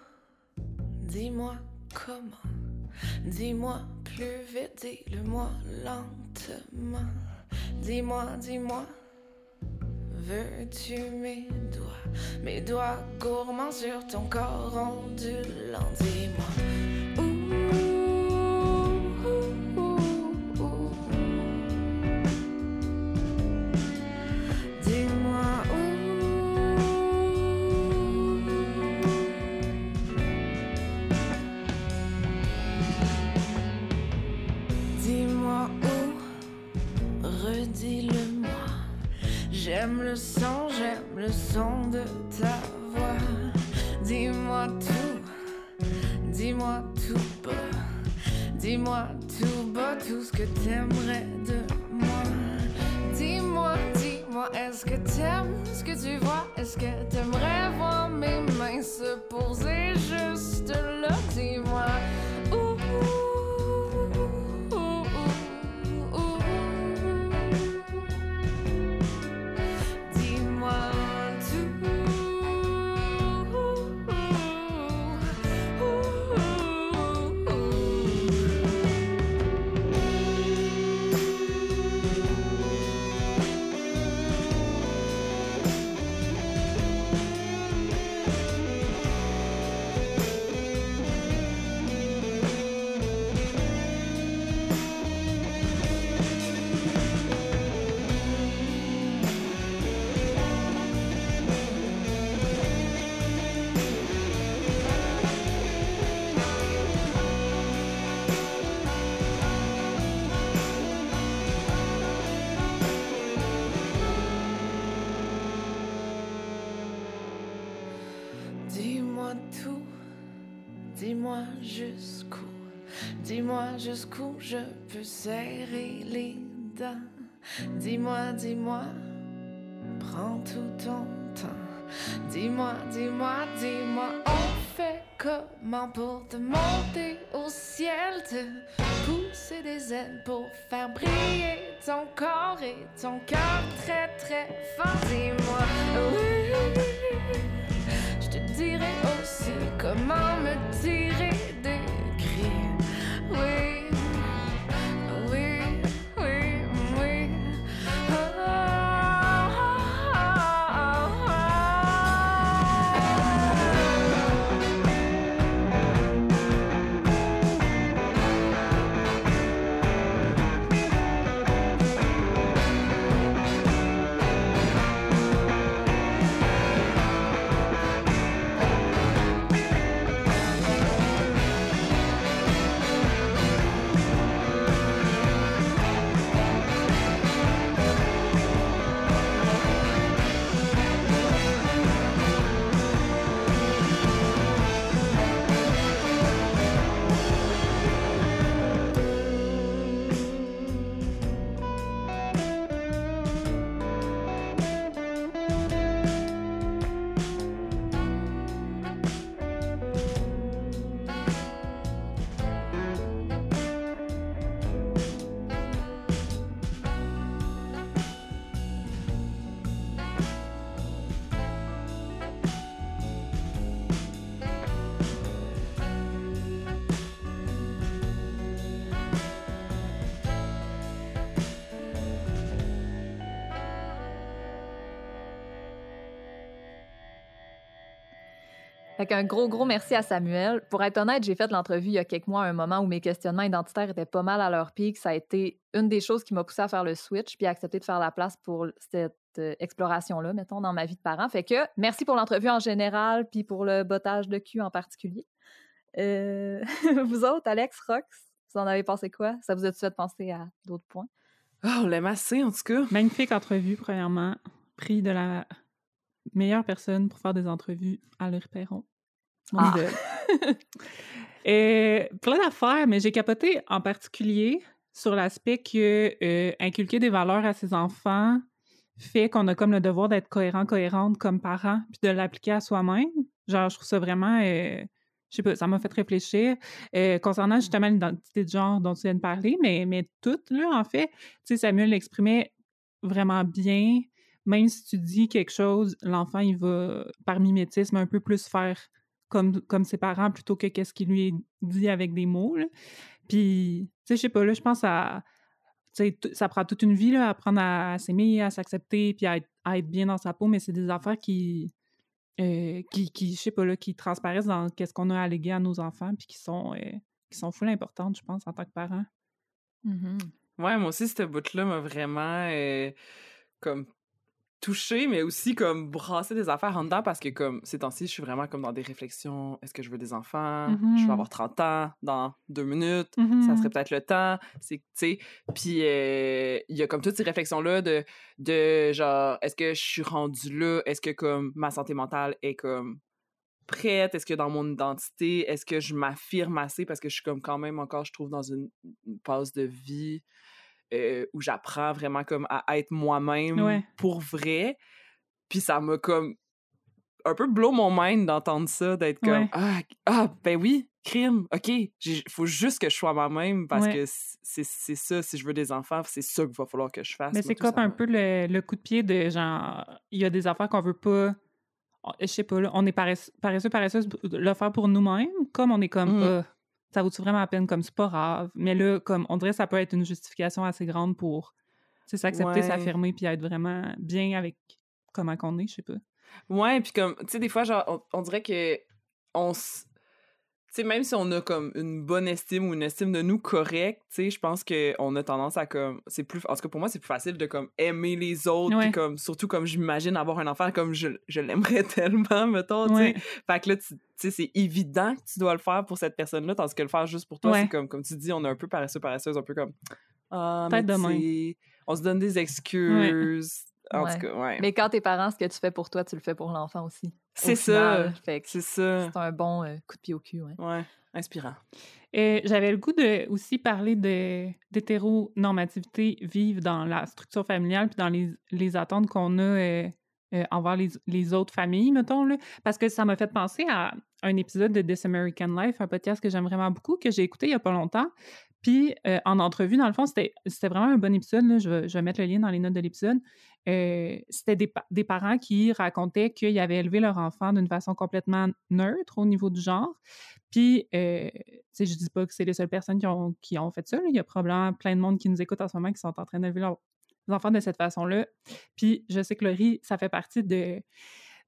Dis-moi comment. Dis-moi plus vite, dis-le-moi lentement. Dis-moi, dis-moi. Veux-tu mes doigts, mes doigts gourmands sur ton corps ondulant? Dis-moi. Jusqu'où je peux serrer les dents. Dis-moi, dis-moi, prends tout ton temps. Dis-moi, dis-moi, dis-moi, on fait comment pour te monter au ciel, te pousser des ailes pour faire briller ton corps et ton cœur très très fort. Dis-moi, oui, je te dirai aussi comment me tirer des We. Fait qu'un gros, gros merci à Samuel. Pour être honnête, j'ai fait l'entrevue il y a quelques mois, à un moment où mes questionnements identitaires étaient pas mal à leur pic. Ça a été une des choses qui m'a poussé à faire le switch puis à accepter de faire la place pour cette euh, exploration-là, mettons, dans ma vie de parent. Fait que merci pour l'entrevue en général puis pour le bottage de cul en particulier. Euh, <laughs> vous autres, Alex, Rox, vous en avez pensé quoi? Ça vous a-tu fait penser à d'autres points? Oh, on l'aime assez, en tout cas. Magnifique entrevue, premièrement. Prix de la meilleure personne pour faire des entrevues à leur Perron. Mon Ah. idole. Et <laughs> plein d'affaires, mais j'ai capoté en particulier sur l'aspect que euh, inculquer des valeurs à ses enfants fait qu'on a comme le devoir d'être cohérent, cohérente comme parent, puis de l'appliquer à soi-même. Genre, je trouve ça vraiment, euh, je sais pas, ça m'a fait réfléchir euh, concernant justement l'identité de genre dont tu viens de parler, mais, mais tout, là, en fait, tu sais, Samuel l'exprimait vraiment bien. Même si tu dis quelque chose, l'enfant, il va, par mimétisme, un peu plus faire comme, comme ses parents plutôt que qu'est-ce qu'il lui est dit avec des mots. Puis, tu sais, je sais pas, là, je pense à. Ça prend toute une vie, là, à apprendre à, à s'aimer, à s'accepter, puis à être, à être bien dans sa peau, mais c'est des affaires qui. euh, qui, qui je sais pas, là, qui transparaissent dans qu'est-ce qu'on a allégué à nos enfants, puis qui sont, euh, sont full importantes, je pense, en tant que parents. Mhm. Ouais, moi aussi, cette bout-là m'a vraiment euh, comme touché, mais aussi comme brassé des affaires en dedans parce que comme ces temps-ci, je suis vraiment comme dans des réflexions. Est-ce que je veux des enfants? Je Mhm. vais avoir 30 ans dans deux minutes. Ça Mhm. serait peut-être le temps. C'est, tu sais, puis euh, il y a comme toutes ces réflexions-là de, de genre, est-ce que je suis rendue là? Est-ce que comme ma santé mentale est comme prête? Est-ce que dans mon identité, est-ce que je m'affirme assez? Parce que je suis comme quand même encore, je trouve, dans une, une phase de vie euh, où j'apprends vraiment comme à être moi-même Ouais. pour vrai. Puis ça m'a comme un peu blow mon mind d'entendre ça, d'être comme Ouais. ah, ah, ben oui, crime, ok, il faut juste que je sois moi-même parce Ouais. que c'est c'est ça, si je veux des enfants, c'est ça qu'il va falloir que je fasse. Mais c'est comme un peu le, le coup de pied de genre, il y a des affaires qu'on veut pas. on- Je sais pas, là, on est paresse- paresseux, paresseuse de le faire pour nous-mêmes, comme on est comme, Mhm. Ah, ça vaut-tu vraiment la peine, comme c'est pas grave. Mais là, comme on dirait que ça peut être une justification assez grande pour s'accepter, Ouais. s'affirmer, puis être vraiment bien avec comment qu'on est, je sais pas. Ouais, puis comme, tu sais, des fois, genre, on, on dirait que on s- sais, même si on a comme une bonne estime ou une estime de nous correcte, tu sais, je pense qu'on a tendance à comme. C'est plus. En tout cas, pour moi, c'est plus facile de comme aimer les autres, Ouais. puis comme. Surtout comme j'imagine avoir un enfant comme je, je l'aimerais <laughs> tellement, mettons, tu sais. Ouais. Fait que là, tu sais, c'est évident que tu dois le faire pour cette personne-là, tandis que le faire juste pour toi, Ouais. c'est comme, comme tu dis, on est un peu paresseux, paresseuse, un peu comme. Ah, Peut-être mais demain. tu sais, On se donne des excuses. En Ouais. tout cas, ouais. Mais quand t'es parent, ce que tu fais pour toi, tu le fais pour l'enfant aussi. C'est ça. Fait que C'est ça. c'est un bon euh, coup de pied au cul. Ouais. Ouais. Inspirant. Euh, J'avais le goût de aussi parler d'hétéronormativité vive dans la structure familiale puis dans les, les attentes qu'on a euh, euh, envers les, les autres familles, mettons. Là. Parce que ça m'a fait penser à un épisode de This American Life, un podcast que j'aime vraiment beaucoup, que j'ai écouté il y a pas longtemps. Puis euh, en entrevue, dans le fond, c'était c'était vraiment un bon épisode. Là. Je, vais, je vais mettre le lien dans les notes de l'épisode. Euh, c'était des, pa- des parents qui racontaient qu'ils avaient élevé leur enfant d'une façon complètement neutre au niveau du genre. Puis, euh, je dis pas que c'est les seules personnes qui ont, qui ont fait ça. Il y a probablement plein de monde qui nous écoute en ce moment qui sont en train d'élever leurs enfants de cette façon-là. Puis, je sais que Laurie, ça fait partie de,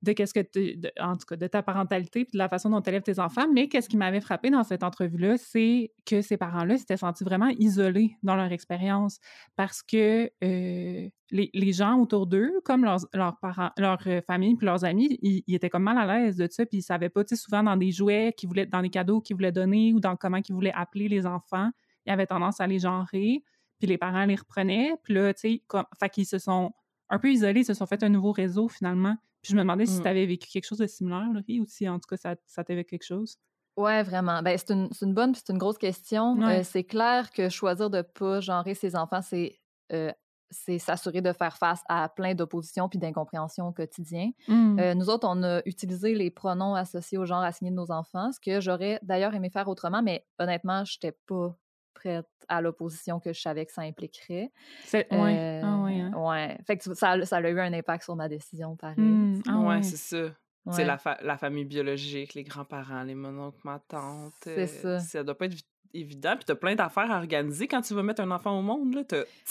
de qu'est-ce que en tout cas, de ta parentalité puis de la façon dont tu élèves tes enfants. Mais qu'est-ce qui m'avait frappé dans cette entrevue-là, c'est que ces parents-là s'étaient sentis vraiment isolés dans leur expérience parce que euh, les, les gens autour d'eux, comme leurs, leurs parents, leur euh, famille puis leurs amis, ils, étaient comme mal à l'aise de ça, puis ils savaient pas, tu souvent dans des jouets qu'ils voulaient, dans des cadeaux qu'ils voulaient donner ou dans comment qu'ils voulaient appeler les enfants, ils avaient tendance à les genrer, puis les parents les reprenaient, puis là, tu sais, fait se sont un peu isolés, se sont fait un nouveau réseau finalement. Puis je me demandais si Mm. tu avais vécu quelque chose de similaire, Laurie, ou si en tout cas ça, ça t'avait quelque chose? Ouais, vraiment. Ben, c'est une, une bonne c'est une grosse question. Ouais. Euh, c'est clair que choisir de pas genrer ses enfants, c'est euh, c'est s'assurer de faire face à plein d'oppositions puis d'incompréhension au quotidien. Mm. Euh, nous autres, on a utilisé les pronoms associés au genre assigné de nos enfants, ce que j'aurais d'ailleurs aimé faire autrement, mais honnêtement, je n'étais pas prête à l'opposition que je savais que ça impliquerait. C'est- ouais. Ah Euh, ouais, hein. ouais. Fait que ça, ça a eu un impact sur ma décision, pareil. Mm. Ah ouais, ouais. c'est ça. C'est la, fa- la famille biologique, les grands-parents, les mononcles, ma tante. C'est euh, ça. Ça doit pas être vi- évident. Puis t'as plein d'affaires à organiser quand tu vas mettre un enfant au monde. Là.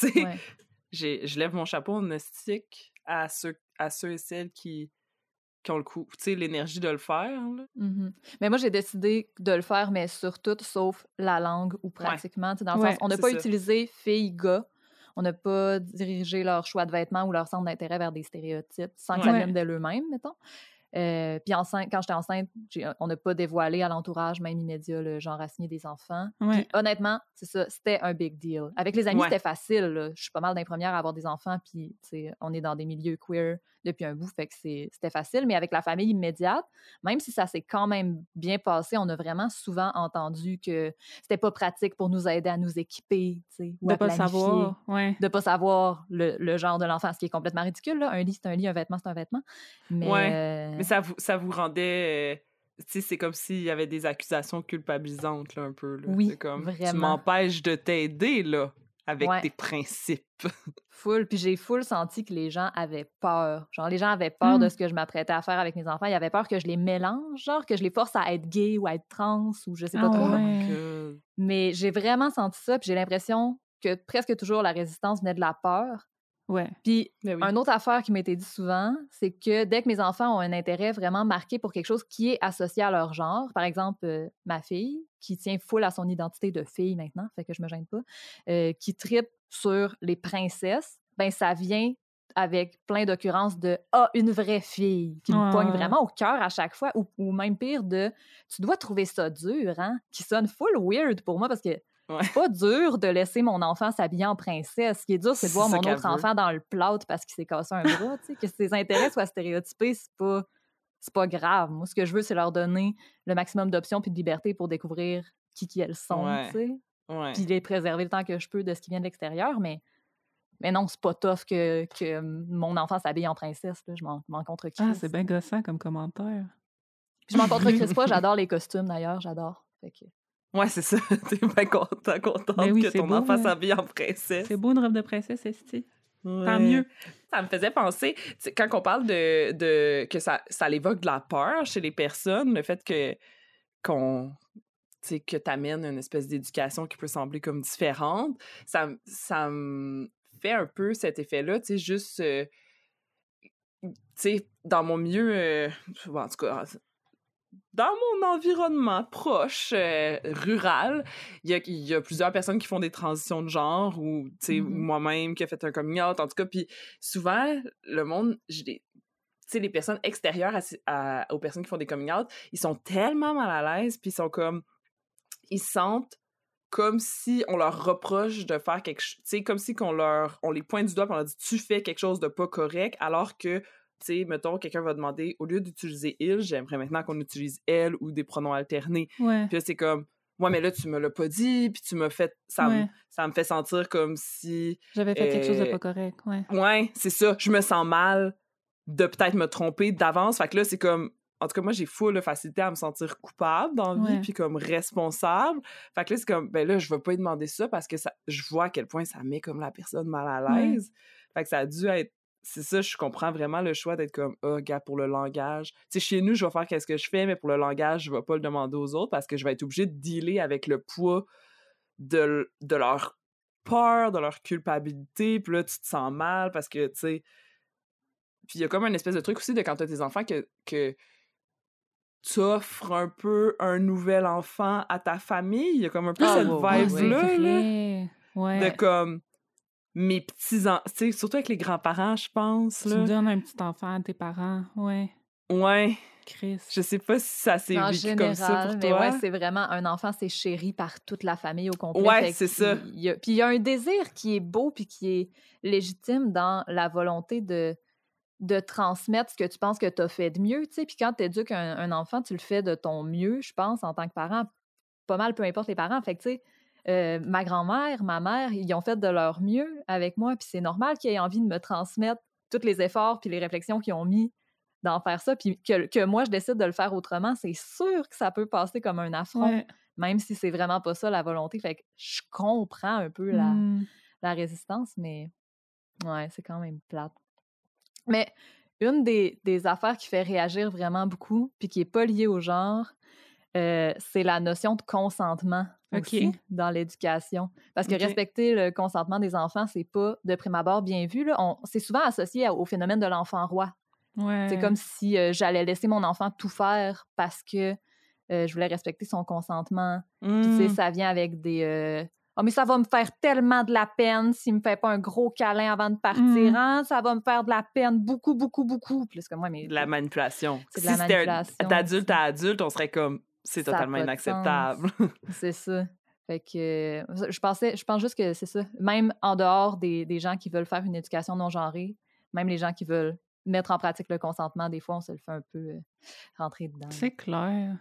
Ouais. j'ai- je lève mon chapeau en à ceux, à ceux et celles qui, qui ont le coup, tu sais, l'énergie de le faire. là. Mhm. Mais moi, j'ai décidé de le faire, mais sur tout, sauf la langue ou pratiquement. Tu sais, Dans le Ouais, sens, on n'a pas ça. utilisé fille-gars. On n'a pas dirigé leur choix de vêtements ou leur centre d'intérêt vers des stéréotypes sans que ça Ouais. vienne de eux-mêmes, mettons. Euh, puis enceinte, quand j'étais enceinte, j'ai- on n'a pas dévoilé à l'entourage, même immédiat, le genre assigné des enfants. Ouais. Puis honnêtement, c'est ça, c'était un big deal. Avec les amis, Ouais. c'était facile. Je suis pas mal d'infirmières à avoir des enfants, puis on est dans des milieux queer depuis un bout, fait que c'était facile. Mais avec la famille immédiate, même si ça s'est quand même bien passé, on a vraiment souvent entendu que c'était pas pratique pour nous aider à nous équiper, tu sais, ou De à pas planifier, savoir. Ouais. de pas savoir le, le genre de l'enfant, ce qui est complètement ridicule. Là. Un lit, c'est un lit, un vêtement, c'est un vêtement. Mais, Ouais, euh, Mais ça vous, ça vous rendait. euh, tu c'est comme s'il y avait des accusations culpabilisantes, là, un peu. Là. Oui, C'est comme, Tu vraiment. m'empêches de t'aider, là, avec Ouais. tes principes. <laughs> Full. Puis j'ai full senti que les gens avaient peur. Genre, les gens avaient peur de Mm. ce que je m'apprêtais à faire avec mes enfants. Ils avaient peur que je les mélange, genre, que je les force à être gay ou à être trans ou je sais pas Ah trop. ouais. Que- Mais j'ai vraiment senti ça. Puis j'ai l'impression que presque toujours la résistance venait de la peur. Ouais. Puis Ben oui. un autre affaire qui m'a été dit souvent, c'est que dès que mes enfants ont un intérêt vraiment marqué pour quelque chose qui est associé à leur genre, par exemple euh, ma fille, qui tient full à son identité de fille maintenant, fait que je me gêne pas, euh, qui tripe sur les princesses, ben ça vient avec plein d'occurrences de ah une vraie fille qui me Ouais, pogne vraiment au cœur à chaque fois ou, ou même pire de tu dois trouver ça dur hein qui sonne full weird pour moi parce que Ouais. c'est pas dur de laisser mon enfant s'habiller en princesse. Ce qui est dur, c'est de voir mon autre veut. enfant dans le plâtre parce qu'il s'est cassé un bras. que ses intérêts soient stéréotypés, c'est pas, c'est pas grave. Moi, ce que je veux, c'est leur donner le maximum d'options puis de liberté pour découvrir qui, qui elles sont, Ouais. puis les préserver le temps que je peux de ce qui vient de l'extérieur. Mais, mais non, c'est pas tough que, que mon enfant s'habille en princesse. Là. Je m'en contre Ah, c'est bien gossant comme commentaire. Je m'en contre pas. <laughs> J'adore les costumes, d'ailleurs. J'adore. Fait que- Ouais, c'est ça. <laughs> T'es bien content, contente Ben oui, que ton beau, enfant là. s'habille en princesse. C'est beau une robe de princesse, Esti. Tant mieux. Ça me faisait penser, quand on parle de, de que ça, ça l'évoque de la peur chez les personnes, le fait que qu'on tu sais, que t'amènes une espèce d'éducation qui peut sembler comme différente, ça, ça me fait un peu cet effet-là, tu sais, juste, euh, tu sais, dans mon milieu, euh, en tout cas, dans mon environnement proche, euh, rural, il y a, il y a plusieurs personnes qui font des transitions de genre ou, tu sais, Mhm. moi-même qui a fait un coming out, en tout cas. Puis souvent, le monde, j'ai tu sais, les personnes extérieures à ces- à- aux personnes qui font des coming out, ils sont tellement mal à l'aise, puis ils sont comme. Ils se sentent comme si on leur reproche de faire quelque chose. Tu sais, comme si qu'on leur, on les pointe du doigt, puis on leur dit tu fais quelque chose de pas correct, alors que tu sais, mettons, quelqu'un va demander, au lieu d'utiliser il, j'aimerais maintenant qu'on utilise elle ou des pronoms alternés. Ouais. Puis c'est comme, ouais, mais là, tu me l'as pas dit, puis tu m'as fait. Ça, me- ça me fait sentir comme si. J'avais fait quelque chose de Euh, pas correct, ouais. Ouais, c'est ça. Je me sens mal de peut-être me tromper d'avance. Fait que là, c'est comme. En tout cas, moi, j'ai full facilité à me sentir coupable dans la vie, puis comme responsable. Fait que là, c'est comme, ben là, je vais pas lui demander ça parce que ça, je vois à quel point ça met comme la personne mal à l'aise. Fait que ça a dû être. C'est ça, je comprends vraiment le choix d'être comme, ah, gars, pour le langage. Tu sais, chez nous, je vais faire qu'est-ce que je fais, mais pour le langage, je vais pas le demander aux autres parce que je vais être obligée de dealer avec le poids de, de leur peur, de leur culpabilité. Puis là, tu te sens mal parce que, tu sais. Puis il y a comme une espèce de truc aussi de quand t'as tes enfants que, que t'offres un peu un nouvel enfant à ta famille. Il y a comme un peu Ah, cette vibe-là, là. Ouais. de comme mes petits-enfants. Tu sais, surtout avec les grands-parents, je pense. Tu Là. donnes un petit enfant à tes parents. Ouais. Ouais. Chris. Je sais pas si ça s'est en vécu général, comme ça pour mais toi. ouais, c'est vraiment un enfant, c'est chéri par toute la famille au complet. Ouais, c'est ça. il y a- puis il y a un désir qui est beau puis qui est légitime dans la volonté de de transmettre ce que tu penses que tu as fait de mieux, tu sais. Puis quand tu éduques un, un enfant, tu le fais de ton mieux, je pense, en tant que parent, pas mal, peu importe les parents. Fait que, tu sais, euh, ma grand-mère, ma mère, ils ont fait de leur mieux avec moi, puis c'est normal qu'ils aient envie de me transmettre tous les efforts puis les réflexions qu'ils ont mis d'en faire ça, puis que, que moi, je décide de le faire autrement, c'est sûr que ça peut passer comme un affront, Ouais. même si c'est vraiment pas ça la volonté. Fait que je comprends un peu la, la résistance, mais ouais, c'est quand même plate. Mais une des, des affaires qui fait réagir vraiment beaucoup, puis qui est pas liée au genre, euh, c'est la notion de consentement aussi dans l'éducation. Parce que respecter le consentement des enfants, c'est pas de prime abord bien vu. C'est souvent associé au phénomène de l'enfant roi. Ouais. C'est comme si euh, j'allais laisser mon enfant tout faire parce que euh, je voulais respecter son consentement. Puis, tu sais, Mm. ça vient avec des. Ah, mais ça va me faire tellement de la peine s'il me fait pas un gros câlin avant de partir. Mm. hein? Ça va me faire de la peine beaucoup, beaucoup, beaucoup. Plus que moi, mais. De la manipulation. C'est de la manipulation, d'adulte à adulte, on serait comme, c'est totalement inacceptable. <laughs> C'est ça. Fait que euh, je pensais, je pense juste que c'est ça. Même en dehors des, des gens qui veulent faire une éducation non genrée, même les gens qui veulent mettre en pratique le consentement, des fois, on se le fait un peu euh, rentrer dedans. C'est clair.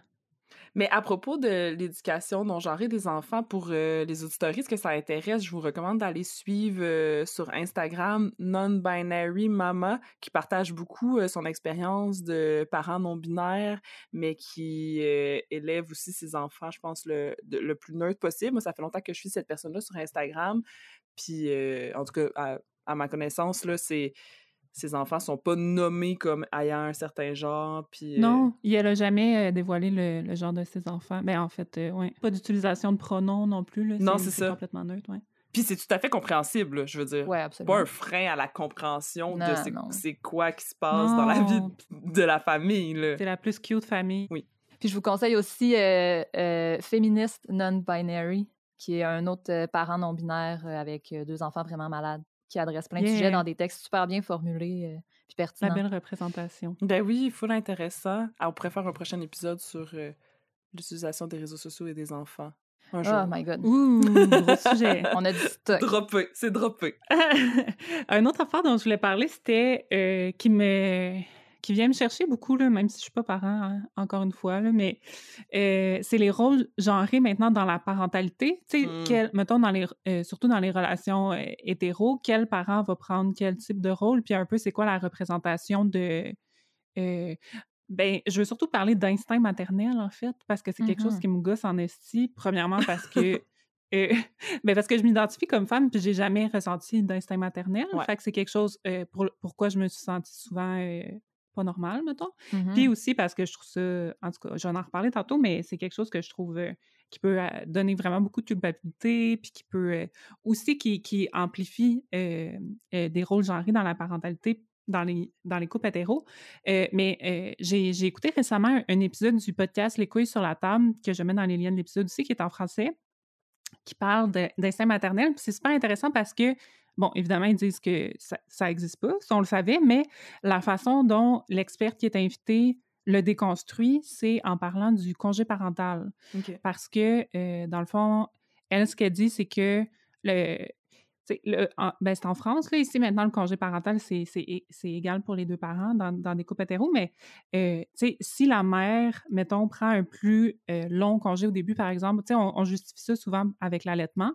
Mais à propos de l'éducation non genrée des enfants, pour euh, les auditoristes que ça intéresse, je vous recommande d'aller suivre euh, sur Instagram Non-Binary Mama, qui partage beaucoup euh, son expérience de parents non-binaires, mais qui euh, élève aussi ses enfants, je pense, le, le plus neutre possible. Moi, ça fait longtemps que je suis cette personne-là sur Instagram. Puis, en tout cas, à, à ma connaissance, là, c'est... Ces enfants sont pas nommés comme ayant un certain genre, puis... euh, Non, il n'a jamais euh, dévoilé le, le genre de ses enfants. Mais en fait, euh, ouais. Pas d'utilisation de pronoms non plus. Là. Non, c'est ça. complètement neutre, ouais. Puis c'est tout à fait compréhensible, là, je veux dire. Ouais, pas un frein à la compréhension de Non, c'est- quoi qui se passe dans la vie de la famille. C'est la plus cute famille. Puis je vous conseille aussi euh, euh, Féministe Non-Binary, qui est un autre parent non-binaire avec deux enfants vraiment malades, qui adresse plein de Yeah. sujets dans des textes super bien formulés euh, puis La pertinents. belle représentation. Ben oui, full intéressant. Ah, on pourrait faire un prochain épisode sur euh, l'utilisation des réseaux sociaux et des enfants. Un jour. Oh my God. Ouh, gros <laughs> sujet. On a du stock. Droppé, c'est droppé. <laughs> un autre affaire dont je voulais parler, c'était euh, qui me qui vient me chercher beaucoup, là, même si je suis pas parent, hein, encore une fois, là, mais euh, c'est les rôles genrés maintenant dans la parentalité. Tu sais, Mm. quel- mettons, dans les, euh, surtout dans les relations euh, hétéros, quel parent va prendre quel type de rôle, puis un peu c'est quoi la représentation de... euh, ben, je veux surtout parler d'instinct maternel, en fait, parce que c'est quelque chose Mhm. qui me gosse en esti. Premièrement, parce que <laughs> euh, <laughs> ben parce que je m'identifie comme femme, puis j'ai jamais ressenti d'instinct maternel. Ouais. Fait que c'est quelque chose euh, pour pourquoi je me suis sentie souvent euh, pas normale, mettons. Mhm. Puis aussi parce que je trouve ça, en tout cas, j'en ai reparlé tantôt, mais c'est quelque chose que je trouve euh, qui peut euh, donner vraiment beaucoup de culpabilité, puis qui peut euh, aussi qui, qui amplifie des rôles genrés dans la parentalité dans les, dans les couples hétéros. Mais j'ai écouté récemment un, un épisode du podcast Les couilles sur la table, que je mets dans les liens de l'épisode aussi, qui est en français, qui parle d'instinct maternel. Puis c'est super intéressant parce que, bon, évidemment, ils disent que ça n'existe pas, ça on le savait, mais la façon dont l'expert qui est invité le déconstruit, c'est en parlant du congé parental. Parce que, euh, dans le fond, elle, ce qu'elle dit, c'est que le. le- en- ben, c'est en France, là, ici maintenant, le congé parental, c'est c'est é- c'est égal pour les deux parents dans, dans des couples hétéros, mais euh, si la mère, mettons, prend un plus euh, long congé au début, par exemple, on, on justifie ça souvent avec l'allaitement.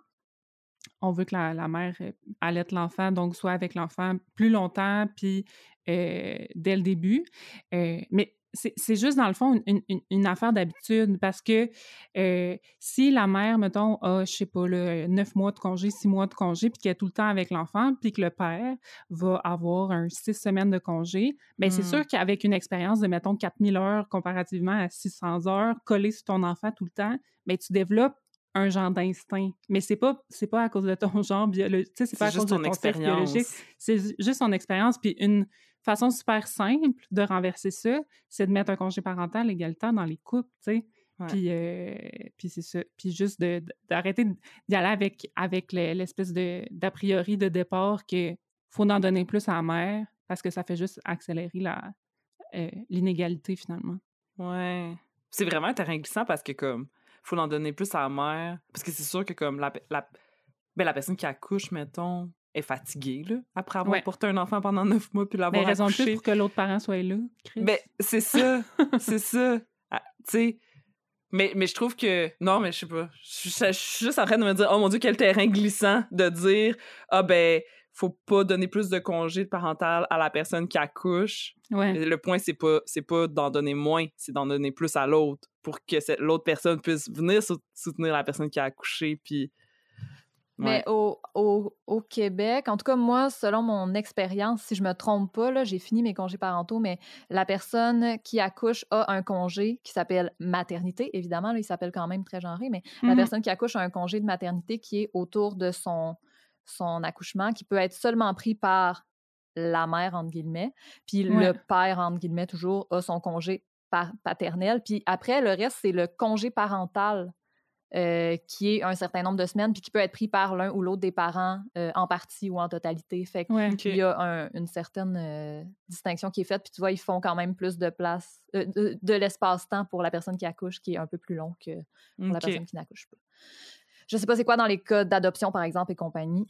On veut que la, la mère euh, allaite l'enfant, donc soit avec l'enfant plus longtemps, puis euh, dès le début. Euh, mais c'est juste, dans le fond, une, une- une affaire d'habitude parce que euh, si la mère, mettons, a, je sais pas, neuf mois de congé, six mois de congé, puis qu'elle est tout le temps avec l'enfant, puis que le père va avoir un six semaines de congé, bien, c'est Mm. sûr qu'avec une expérience de, mettons, 4000 heures comparativement à 600 heures collées sur ton enfant tout le temps, bien, tu développes un genre d'instinct. Mais c'est pas, c'est pas à cause de ton <laughs> genre biologique, c'est pas à C'est cause juste de ton ton sexe biologique expérience. c'est ju- juste son expérience. Puis une façon super simple de renverser ça, c'est de mettre un congé parental égalitaire dans les couples, tu sais. Ouais. Puis, euh, puis c'est ça. Puis juste d'arrêter d'y aller avec, avec le- l'espèce de d'a priori de départ que faut en donner plus à la mère parce que ça fait juste accélérer la euh, l'inégalité finalement. Ouais. C'est vraiment un terrain glissant parce que, comme, faut en donner plus à la mère. Parce que c'est sûr que, comme, la, la, ben, la personne qui accouche, mettons, est fatiguée, là, après avoir Ouais. porté un enfant pendant neuf mois puis l'avoir raison plus accouché. pour que l'autre parent soit là, Chris. Ben, c'est ça. <laughs> c'est ça. Ah, tu sais. Mais, mais je trouve que. Non, mais je sais pas. Je je- je suis juste en train de me dire, oh mon Dieu, quel terrain glissant de dire, ah ben, faut pas donner plus de congés de parental à la personne qui accouche. ouais. Le point, c'est pas, c'est pas d'en donner moins, c'est d'en donner plus à l'autre pour que cette- l'autre personne puisse venir sou- soutenir la personne qui a accouché. Puis. Mais au, au, au Québec, en tout cas, moi, selon mon expérience, si je me trompe pas, là, j'ai fini mes congés parentaux, mais la personne qui accouche a un congé qui s'appelle maternité. Évidemment, là, il s'appelle quand même très genré, mais la Mhm. personne qui accouche a un congé de maternité qui est autour de son, son accouchement, qui peut être seulement pris par la mère, entre guillemets. Puis Ouais. le père, entre guillemets, toujours, a son congé pa- paternel. Puis après, le reste, c'est le congé parental. euh, qui est un certain nombre de semaines, puis qui peut être pris par l'un ou l'autre des parents euh, en partie ou en totalité. Fait que Ouais. Ok. il y a un- une certaine euh, distinction qui est faite. Puis tu vois, ils font quand même plus de place, de, de l'espace-temps pour la personne qui accouche, qui est un peu plus long que pour la personne qui n'accouche pas. Je sais pas c'est quoi dans les cas d'adoption, par exemple, et compagnie.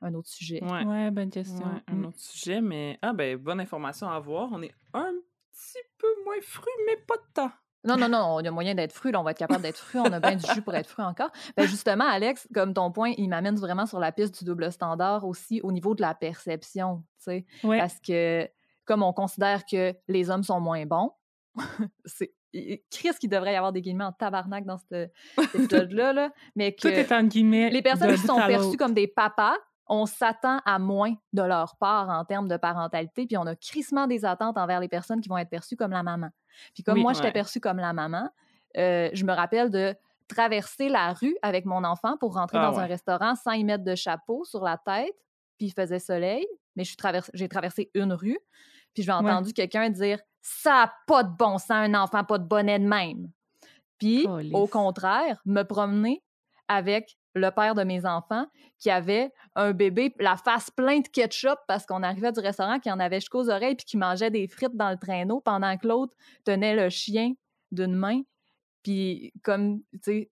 Un autre sujet. Ouais. Ouais, bonne question. Ouais, un Mm. autre sujet, mais ah ben bonne information à avoir. On est un petit peu moins fru, mais pas de temps. Non, non, non, il y a moyen d'être fru, là, on va être capable d'être fru, on a bien du jus pour être fru encore. Ben justement, Alex, comme ton point, il m'amène vraiment sur la piste du double standard aussi au niveau de la perception, tu sais. Ouais. Parce que comme on considère que les hommes sont moins bons, <laughs> c'est Chris qu'il devrait y avoir des guillemets en tabarnak dans cette- cet <laughs> épisode-là, là, mais Tout que est en guillemets. les personnes qui sont perçues comme des papas, on s'attend à moins de leur part en termes de parentalité, puis on a crissement des attentes envers les personnes qui vont être perçues comme la maman. Puis comme Oui. moi, j'étais Ouais. perçue comme la maman, euh, je me rappelle de traverser la rue avec mon enfant pour rentrer Ah dans un restaurant sans y mettre de chapeau sur la tête, puis il faisait soleil, mais j'ai traversé une rue, puis j'ai entendu quelqu'un dire « ça n'a pas de bon sens, un enfant pas de bonnet de même ». Puis, au contraire, me promener avec le père de mes enfants qui avait un bébé, la face pleine de ketchup parce qu'on arrivait du restaurant, qui en avait jusqu'aux oreilles puis qui mangeait des frites dans le traîneau pendant que l'autre tenait le chien d'une main. Puis comme, tu sais,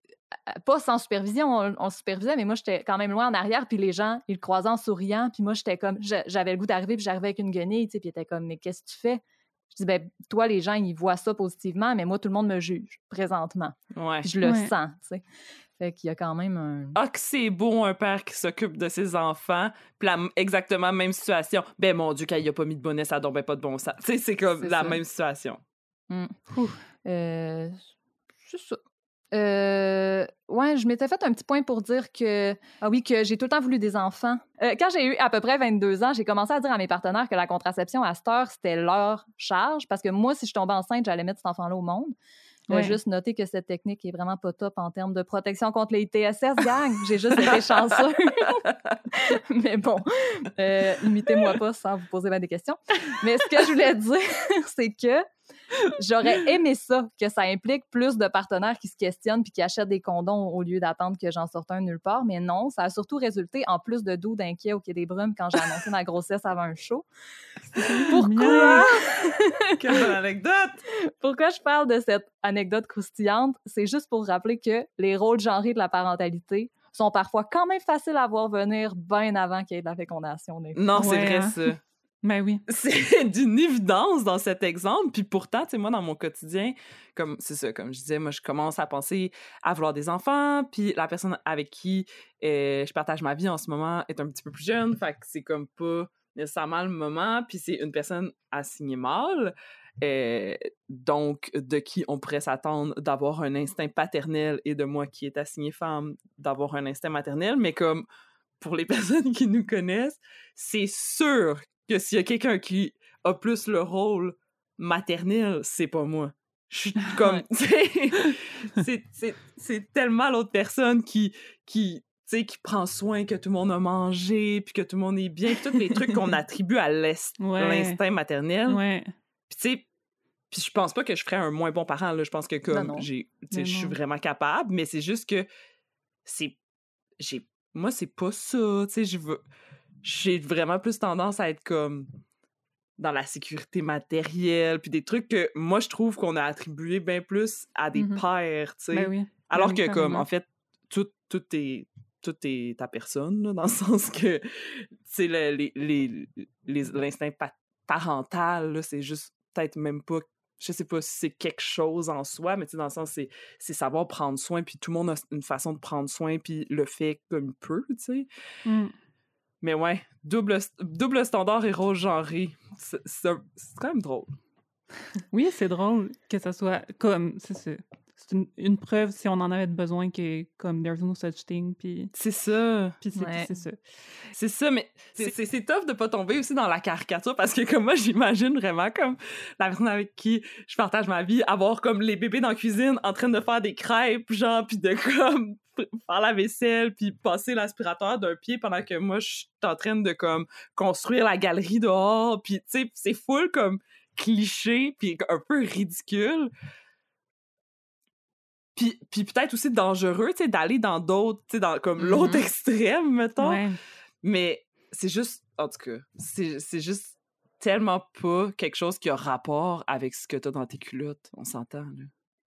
pas sans supervision, on, on supervisait, mais moi, j'étais quand même loin en arrière, puis les gens, ils le croisaient en souriant, puis moi, j'étais comme, j'a- j'avais le goût d'arriver, puis j'arrivais avec une guenille, tu sais, puis ils étaient comme, mais qu'est-ce que tu fais? Je dis, ben, toi, les gens, ils voient ça positivement, mais moi, tout le monde me juge présentement. Ouais. Je le Ouais. sens, tu sais. Fait qu'il y a quand même un. Ah, que c'est beau un père qui s'occupe de ses enfants. Puis la exactement même situation. Ben mon Dieu, quand il a pas mis de bonnet, ça ben pas de bon sens. Tu sais, c'est comme la ça. même situation. Euh, c'est ça. Euh, ouais, je m'étais fait un petit point pour dire que, ah oui, que j'ai tout le temps voulu des enfants. Euh, quand j'ai eu à peu près 22 ans, j'ai commencé à dire à mes partenaires que la contraception à cette heure, c'était leur charge, parce que moi, si je tombais enceinte, j'allais mettre cet enfant-là au monde. Euh, Ouais. juste noter que cette technique est vraiment pas top en termes de protection contre les TSS, gang. J'ai juste été <laughs> chanceux. <laughs> Mais bon, euh, imitez-moi pas sans vous poser bien des questions. Mais ce que je voulais dire, <laughs> c'est que j'aurais aimé ça, que ça implique plus de partenaires qui se questionnent puis qui achètent des condoms au lieu d'attendre que j'en sorte un nulle part. Mais non, ça a surtout résulté en plus de doux d'inquiet au Quai des Brumes quand j'ai annoncé ma grossesse avant un show. <laughs> Pourquoi? <laughs> Quelle anecdote! Pourquoi je parle de cette anecdote croustillante? C'est juste pour rappeler que les rôles genrés de la parentalité sont parfois quand même faciles à voir venir bien avant qu'il y ait de la fécondation. Non, c'est Ouais, vrai, hein. ça. Ben oui. <laughs> c'est d'une évidence dans cet exemple. Puis pourtant, tu sais, moi, dans mon quotidien, comme c'est ça, comme je disais, moi, je commence à penser à vouloir des enfants. Puis la personne avec qui euh, je partage ma vie en ce moment est un petit peu plus jeune. Fait que c'est comme pas nécessairement le moment. Puis c'est une personne assignée mâle. euh, donc, de qui on pourrait s'attendre d'avoir un instinct paternel et de moi qui est assignée femme d'avoir un instinct maternel. Mais comme pour les <laughs> personnes qui nous connaissent, c'est sûr que s'il y a quelqu'un qui a plus le rôle maternel, c'est pas moi. Je suis <laughs> comme... <laughs> c'est- tellement l'autre personne qui, qui, qui prend soin que tout le monde a mangé, puis que tout le monde est bien, puis tous les trucs qu'on <laughs> attribue à Ouais. l'instinct maternel. Ouais. Puis tu sais, puis je pense pas que je ferais un moins bon parent, là. Je pense que comme j'ai, je suis vraiment capable, mais c'est juste que c'est, j'ai, moi c'est pas ça, tu sais, je veux, j'ai vraiment plus tendance à être comme dans la sécurité matérielle, puis des trucs que moi je trouve qu'on a attribué bien plus à des Mhm. pères, tu sais. Ben oui. Alors que comme en fait tout tout est tout est ta personne là, dans le <laughs> sens que tu sais le- les les les- l'instinct pa- parental c'est juste peut-être même pas je sais pas si c'est quelque chose en soi mais tu sais dans le sens c'est c'est savoir prendre soin puis tout le monde a une façon de prendre soin puis le fait comme il peut tu sais Mm. Mais ouais double double standard et rôle genré c'est quand même drôle <laughs> Oui, c'est drôle que ça soit comme. C'est ça. C'est une, une preuve si on en avait besoin que comme there's no such thing, puis, c'est ça puis c'est Ouais. c'est ça. C'est ça, mais c'est- c'est c'est tough de pas tomber aussi dans la caricature parce que comme moi, j'imagine vraiment comme la personne avec qui je partage ma vie, avoir comme les bébés dans la cuisine en train de faire des crêpes, genre, puis de comme faire la vaisselle puis passer l'aspirateur d'un pied pendant que moi je suis en train de comme construire la galerie dehors puis tu sais c'est full comme cliché puis un peu ridicule puis, puis peut-être aussi dangereux tu sais d'aller dans d'autres tu sais dans comme l'autre Mhm. extrême mettons Ouais. mais c'est juste en tout cas c'est juste tellement pas quelque chose qui a rapport avec ce que t'as dans tes culottes on s'entend là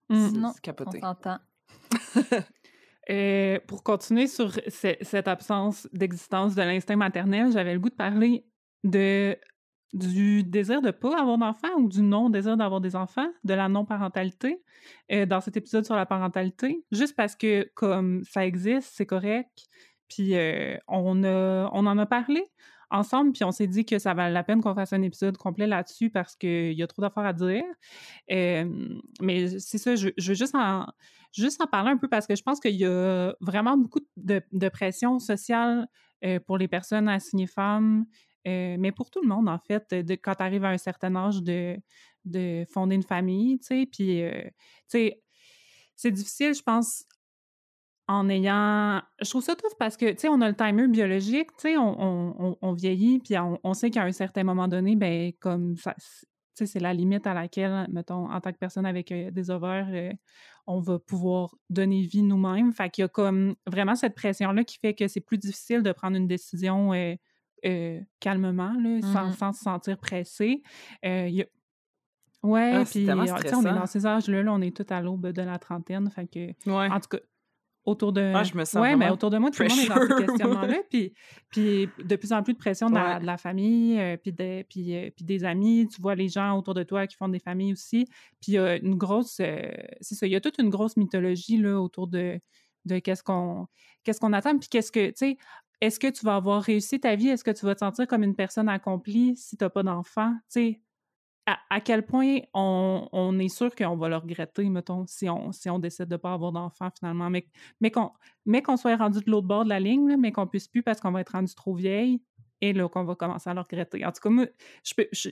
Mm. Non, capoté On s'entend. <laughs> Euh, pour continuer sur ce- cette absence d'existence de l'instinct maternel, j'avais le goût de parler de du désir de pas avoir d'enfants ou du non-désir d'avoir des enfants, de la non-parentalité, euh, dans cet épisode sur la parentalité, juste parce que comme ça existe, c'est correct, puis euh, on, a, on en a parlé ensemble, puis on s'est dit que ça valait la peine qu'on fasse un épisode complet là-dessus parce qu'il y a trop d'affaires à dire. Mais c'est ça, je, veux juste en, juste en parler un peu parce que je pense qu'il y a vraiment beaucoup de, pression sociale euh, pour les personnes assignées femmes, euh, mais pour tout le monde, en fait, quand tu arrives à un certain âge de, de fonder une famille, tu sais, puis, euh, tu sais, c'est difficile, je pense, en ayant... Je trouve ça tough parce que, tu sais, on a le timer biologique, tu sais, on, on, on- vieillit, puis on, on sait qu'à un certain moment donné, ben comme ça... Tu sais, c'est la limite à laquelle, mettons, en tant que personne avec euh, des ovaires, euh, on va pouvoir donner vie nous-mêmes. Fait qu'il y a comme vraiment cette pression-là qui fait que c'est plus difficile de prendre une décision euh, calmement, là, sans, sans se sentir pressé. Y a- Ouais, Ah, puis sais, on est dans ces âges-là, là, on est tous à l'aube de la trentaine. Fait que, ouais en tout cas, autour de. Ah, je me sens ouais, mais vraiment autour de moi, tout le monde est dans ce pressure. questionnement-là. <laughs> Puis, puis de plus en plus de pression de la, Ouais. de la famille, euh, puis, de- puis, euh, puis des amis. Tu vois les gens autour de toi qui font des familles aussi. Puis il y a une grosse. euh, c'est ça, il y a toute une grosse mythologie là, autour de, de qu'est-ce qu'on qu'est-ce qu'on attend. Puis qu'est-ce que. Tu sais, est-ce que tu vas avoir réussi ta vie? Est-ce que tu vas te sentir comme une personne accomplie si tu n'as pas d'enfant? Tu sais, à, quel point on, est sûr qu'on va le regretter, mettons, si on, décide de ne pas avoir d'enfant finalement, mais, mais qu'on soit rendu de l'autre bord de la ligne, mais qu'on puisse plus parce qu'on va être rendu trop vieille et là qu'on va commencer à le regretter. En tout cas, moi,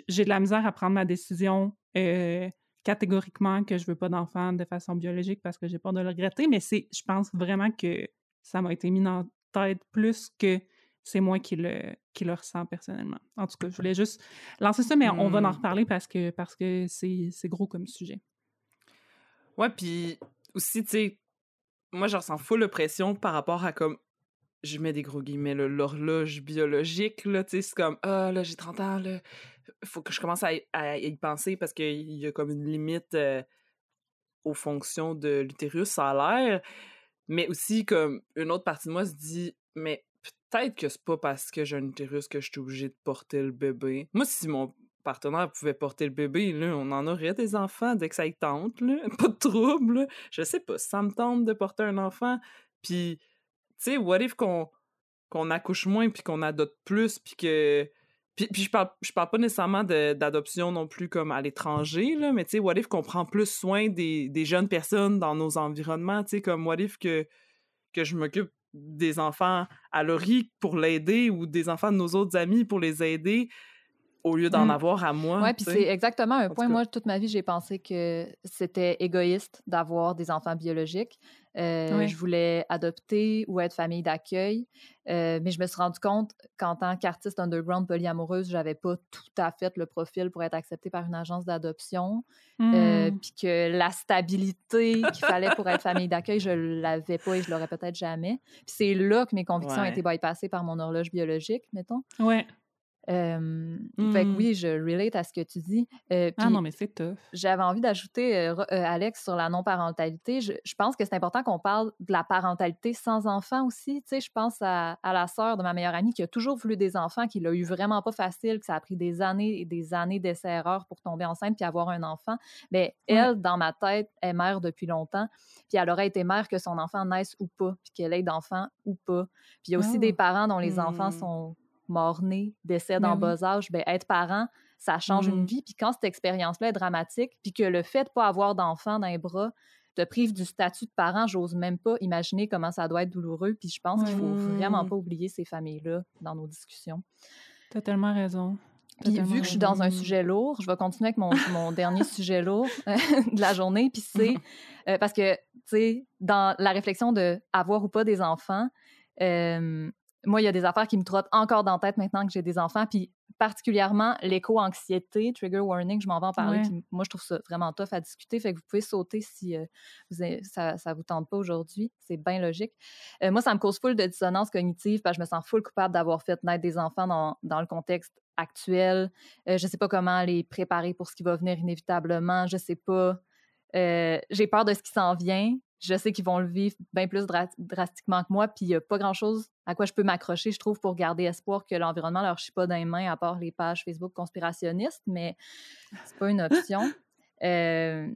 j'ai de la misère à prendre ma décision euh, catégoriquement que je veux pas d'enfant de façon biologique parce que j'ai peur de le regretter, mais c'est, je pense vraiment que ça m'a été mis la tête plus que c'est moi qui le, qui le ressens personnellement. En tout cas, je voulais juste lancer ça, mais on va en Hmm. reparler parce que parce que c'est gros comme sujet. Ouais, puis aussi, tu sais, moi, je ressens full pression par rapport à comme, je mets des gros guillemets, l'horloge biologique, là, tu sais, c'est comme, ah, là, j'ai 30 ans, là, faut que je commence à, y- à y penser parce qu'il y a comme une limite euh, aux fonctions de l'utérus, ça a l'air. Mais aussi, comme, une autre partie de moi se dit, mais peut-être que c'est pas parce que j'ai un utérus que je suis obligée de porter le bébé. Moi, si mon partenaire pouvait porter le bébé, là, on en aurait des enfants dès que ça y tente, là. <laughs> Pas de trouble, là. Je sais pas, ça me tente de porter un enfant. Puis, tu sais, what if qu'on accouche moins puis qu'on adopte plus puis que... Puis, puis je parle, je parle pas nécessairement d'adoption non plus comme à l'étranger, là, mais tu sais, what if qu'on prend plus soin des, des jeunes personnes dans nos environnements, tu sais, comme what if que, que je m'occupe des enfants à Laurie pour l'aider ou des enfants de nos autres amis pour les aider au lieu d'en Mm. avoir à moi. Oui, puis c'est exactement un point. Moi, toute ma vie, j'ai pensé que c'était égoïste d'avoir des enfants biologiques. Euh. Je voulais adopter ou être famille d'accueil. Euh, mais je me suis rendu compte qu'en tant qu'artiste underground polyamoureuse, j'avais pas tout à fait le profil pour être acceptée par une agence d'adoption. Euh, Hmm. Puis que la stabilité qu'il fallait pour être famille d'accueil, je l'avais pas et je l'aurais peut-être jamais. Puis c'est là que mes convictions ont été bypassées par mon horloge biologique, mettons. Ouais. Euh, Fait que Mm. oui, je relate à ce que tu dis. Euh, Ah non, mais c'est tough. j'avais envie d'ajouter, euh, Alex, sur la non-parentalité. Je, je pense que c'est important qu'on parle de la parentalité sans enfant aussi. Tu sais, je pense à, à la sœur de ma meilleure amie qui a toujours voulu des enfants, qui l'a eu vraiment pas facile, que ça a pris des années et des années d'essais-erreurs pour tomber enceinte puis avoir un enfant. Mais elle, dans ma tête, est mère depuis longtemps. Puis elle aurait été mère que son enfant naisse ou pas, puis qu'elle ait d'enfants ou pas. Puis il y a aussi Oh. des parents dont les enfants Mm. sont morts-nés, décèdent en oui. bas âge. Ben, être parent, ça change une Mm. vie. Puis quand cette expérience-là est dramatique, puis que le fait de pas avoir d'enfant dans les bras te prive du statut de parent, j'ose même pas imaginer comment ça doit être douloureux. Puis je pense qu'il faut vraiment pas oublier ces familles-là dans nos discussions. T'as tellement raison. Puis vu que je suis dans un sujet lourd, je vais continuer avec mon, mon <laughs> dernier sujet lourd <laughs> de la journée. Puis c'est <laughs> euh, parce que tu sais, dans la réflexion de avoir ou pas des enfants, euh, moi, il y a des affaires qui me trottent encore dans la tête maintenant que j'ai des enfants, puis particulièrement l'éco-anxiété, trigger warning, je m'en vais en parler, Ouais. puis moi, je trouve ça vraiment tough à discuter, fait que vous pouvez sauter si euh, vous avez- ça ne vous tente pas aujourd'hui, c'est bien logique. Euh, moi, ça me cause full de dissonance cognitive, parce que je me sens full coupable d'avoir fait naître des enfants dans, dans le contexte actuel. Euh, je sais pas comment les préparer pour ce qui va venir inévitablement, je sais pas. J'ai peur de ce qui s'en vient. Je sais qu'ils vont le vivre bien plus dra- drastiquement que moi, puis il n'y a pas grand-chose à quoi je peux m'accrocher, je trouve, pour garder espoir que l'environnement leur chie pas dans les mains, à part les pages Facebook conspirationnistes, mais c'est pas une option. <laughs> Euh,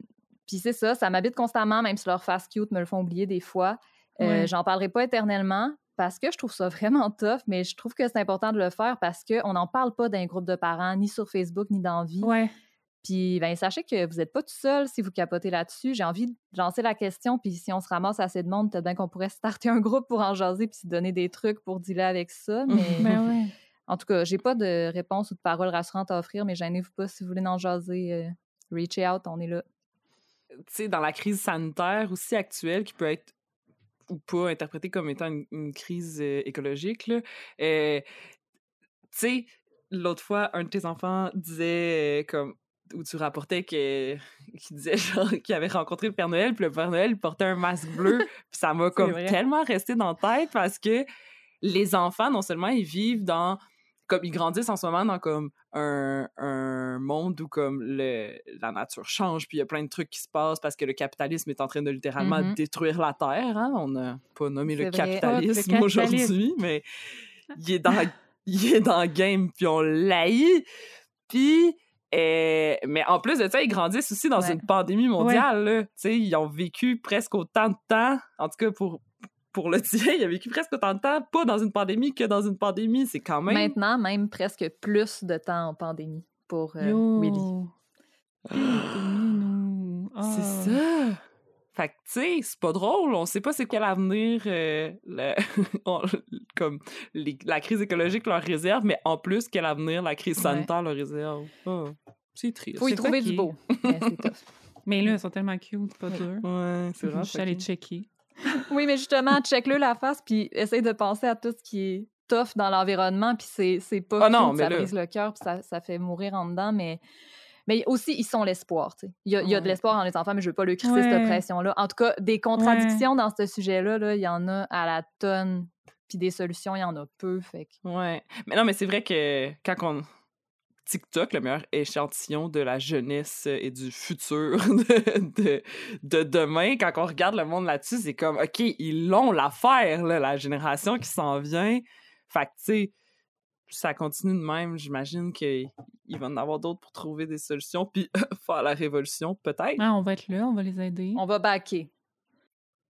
puis c'est ça, ça m'habite constamment, même si leurs face cute me le font oublier des fois. Euh. J'en parlerai pas éternellement parce que je trouve ça vraiment tough, mais je trouve que c'est important de le faire parce qu'on n'en parle pas d'un groupe de parents, ni sur Facebook, ni dans la vie. Ouais. Puis, ben, sachez que vous n'êtes pas tout seul si vous capotez là-dessus. J'ai envie de lancer la question, puis si on se ramasse assez de monde, peut-être bien qu'on pourrait starter un groupe pour en jaser puis se donner des trucs pour dealer avec ça. Mais Ben ouais. <laughs> en tout cas, j'ai pas de réponse ou de parole rassurante à offrir, mais gênez-vous pas si vous voulez en jaser. euh, reach out, on est là. tu sais, dans la crise sanitaire aussi actuelle, qui peut être ou pas interprétée comme étant une, une crise euh, écologique, là, euh, tu sais, l'autre fois, un de tes enfants disait, euh, comme, où tu rapportais que, <laughs> qu'il disait, genre, qu'il avait rencontré le Père Noël, puis le Père Noël portait un masque bleu, <laughs> puis ça m'a comme vrai. tellement resté dans la tête parce que les enfants, non seulement ils vivent dans comme ils grandissent en ce moment dans comme un, un monde où comme le, la nature change puis il y a plein de trucs qui se passent parce que le capitalisme est en train de littéralement Mhm. détruire la terre hein? on n'a pas nommé le capitalisme, Oh, le aujourd'hui mais il est dans il est dans le game puis on l'haït puis mais en plus de ça, ils grandissent aussi dans Ouais. une pandémie mondiale. là. Tu sais, ils ont vécu presque autant de temps, en tout cas pour, pour le tien, il a vécu presque autant de temps, pas dans une pandémie que dans une pandémie. C'est quand même. Maintenant, même presque plus de temps en pandémie pour euh. Willy. Minou. <gasps> C'est ça. Fait que, tu sais, c'est pas drôle. On sait pas c'est quel avenir euh, le- <laughs> on- comme les- la crise écologique leur réserve, mais en plus, quel avenir la crise Ouais. sanitaire leur réserve. Ah, c'est triste. Faut y trouver du beau. <laughs> mais là, ils sont tellement cute, c'est pas dur. Ouais, c'est Je vrai. suis allée checker. <laughs> Oui, mais justement, check-le la face, puis essaye de penser à tout ce qui est tough dans l'environnement, puis c'est, c'est pas Ah non, cute, mais ça là- brise le cœur, puis ça, ça fait mourir en dedans, mais, mais aussi, ils sont l'espoir, tu sais. Il y y a de l'espoir dans les enfants, mais je veux pas le crisser, Ouais. cette pression-là. En tout cas, des contradictions dans ce sujet-là, là, il y en a à la tonne, puis des solutions, il y en a peu, fait que... Ouais. Mais non, mais c'est vrai que quand on. TikTok, le meilleur échantillon de la jeunesse et du futur <laughs> de, de, de demain, quand on regarde le monde là-dessus, c'est comme, OK, ils l'ont l'affaire, la génération qui s'en vient. Fait que, tu sais, ça continue de même. J'imagine qu'il va en avoir d'autres pour trouver des solutions, puis <laughs> faire la révolution, peut-être. Ah, on va être là, on va les aider. On va backer.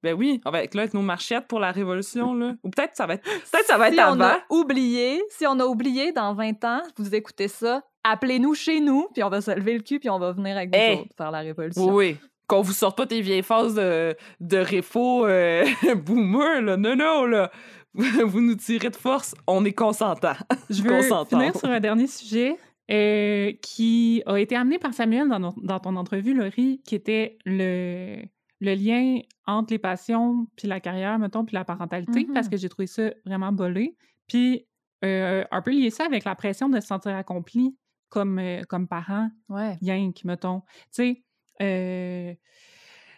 Ben oui, on va être là avec nos marchettes pour la révolution, là. Ou peut-être ça va être, <laughs> peut-être ça va être si on avant. a oublié, si on a oublié dans 20 ans, vous écoutez ça, appelez-nous chez nous, puis on va se lever le cul, puis on va venir avec vous Hey! autres faire la révolution. Oui, oui. Qu'on vous sorte pas tes vieilles phases de, de réfo euh, <laughs> boomer, là. Non, non, là. <laughs> Vous nous tirez de force, on est consentant. <laughs> Je <laughs> veux finir sur un dernier sujet euh, qui a été amené par Samuel dans, ton entrevue, Laurie, qui était le, le lien entre les passions puis la carrière, mettons, puis la parentalité, Mhm. parce que j'ai trouvé ça vraiment bolé. Puis euh, un peu lier ça avec la pression de se sentir accompli comme, euh, comme parent, Ouais. yank, mettons. Tu sais, euh,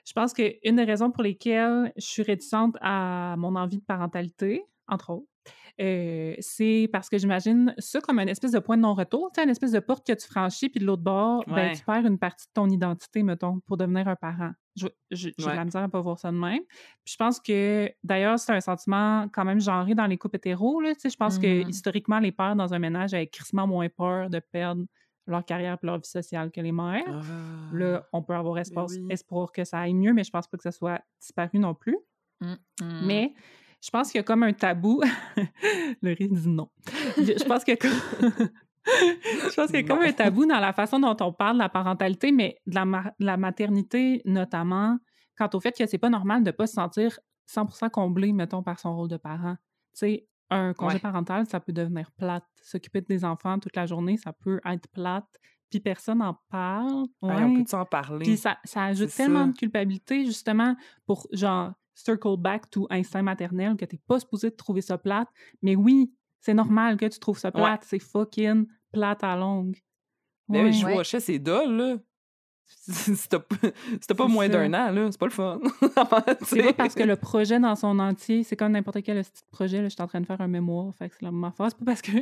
je pense qu'une des raisons pour lesquelles je suis réticente à mon envie de parentalité, entre autres, euh, c'est parce que j'imagine ça comme une espèce de point de non-retour, une espèce de porte que tu franchis, puis de l'autre bord, ben, tu perds une partie de ton identité, mettons, pour devenir un parent. J'ai de la misère à pas voir ça de même. Puis je pense que, d'ailleurs, c'est un sentiment quand même genré dans les couples hétéros. Là, je pense que Mhm. historiquement, les pères dans un ménage avaient crissement moins peur de perdre leur carrière et leur vie sociale que les mères. Là, on peut avoir espace, oui. espoir que ça aille mieux, mais je pense pas que ça soit disparu non plus. Mm, mm. Mais je pense qu'il y a comme un tabou. <laughs> Le dit non. Je pense qu'il y a comme... <laughs> je pense qu'il y a comme un tabou dans la façon dont on parle de la parentalité, mais de la, ma- de la maternité notamment, quant au fait que c'est pas normal de pas se sentir 100% comblé, mettons, par son rôle de parent. Tu sais, un congé Ouais. parental, ça peut devenir plate. S'occuper des enfants toute la journée, ça peut être plate. puis personne n'en parle. Hey, Ouais. on peut s'en parler? Puis ça, ça ajoute tellement ça. de culpabilité, justement, pour genre circle back to instinct maternel, que t'es pas supposé de trouver ça plate. Mais oui, c'est normal que tu trouves ça Ouais. plate. C'est fucking plate à longue. Ben oui, je vois, je sais, c'est dole, là. <laughs> T'as pas, t'as moins ça. d'un an, là, c'est pas le fun. <laughs> C'est pas parce que le projet dans son entier, c'est comme n'importe quel petit projet, là, je suis en train de faire un mémoire, fait que c'est la même affaire. C'est pas parce que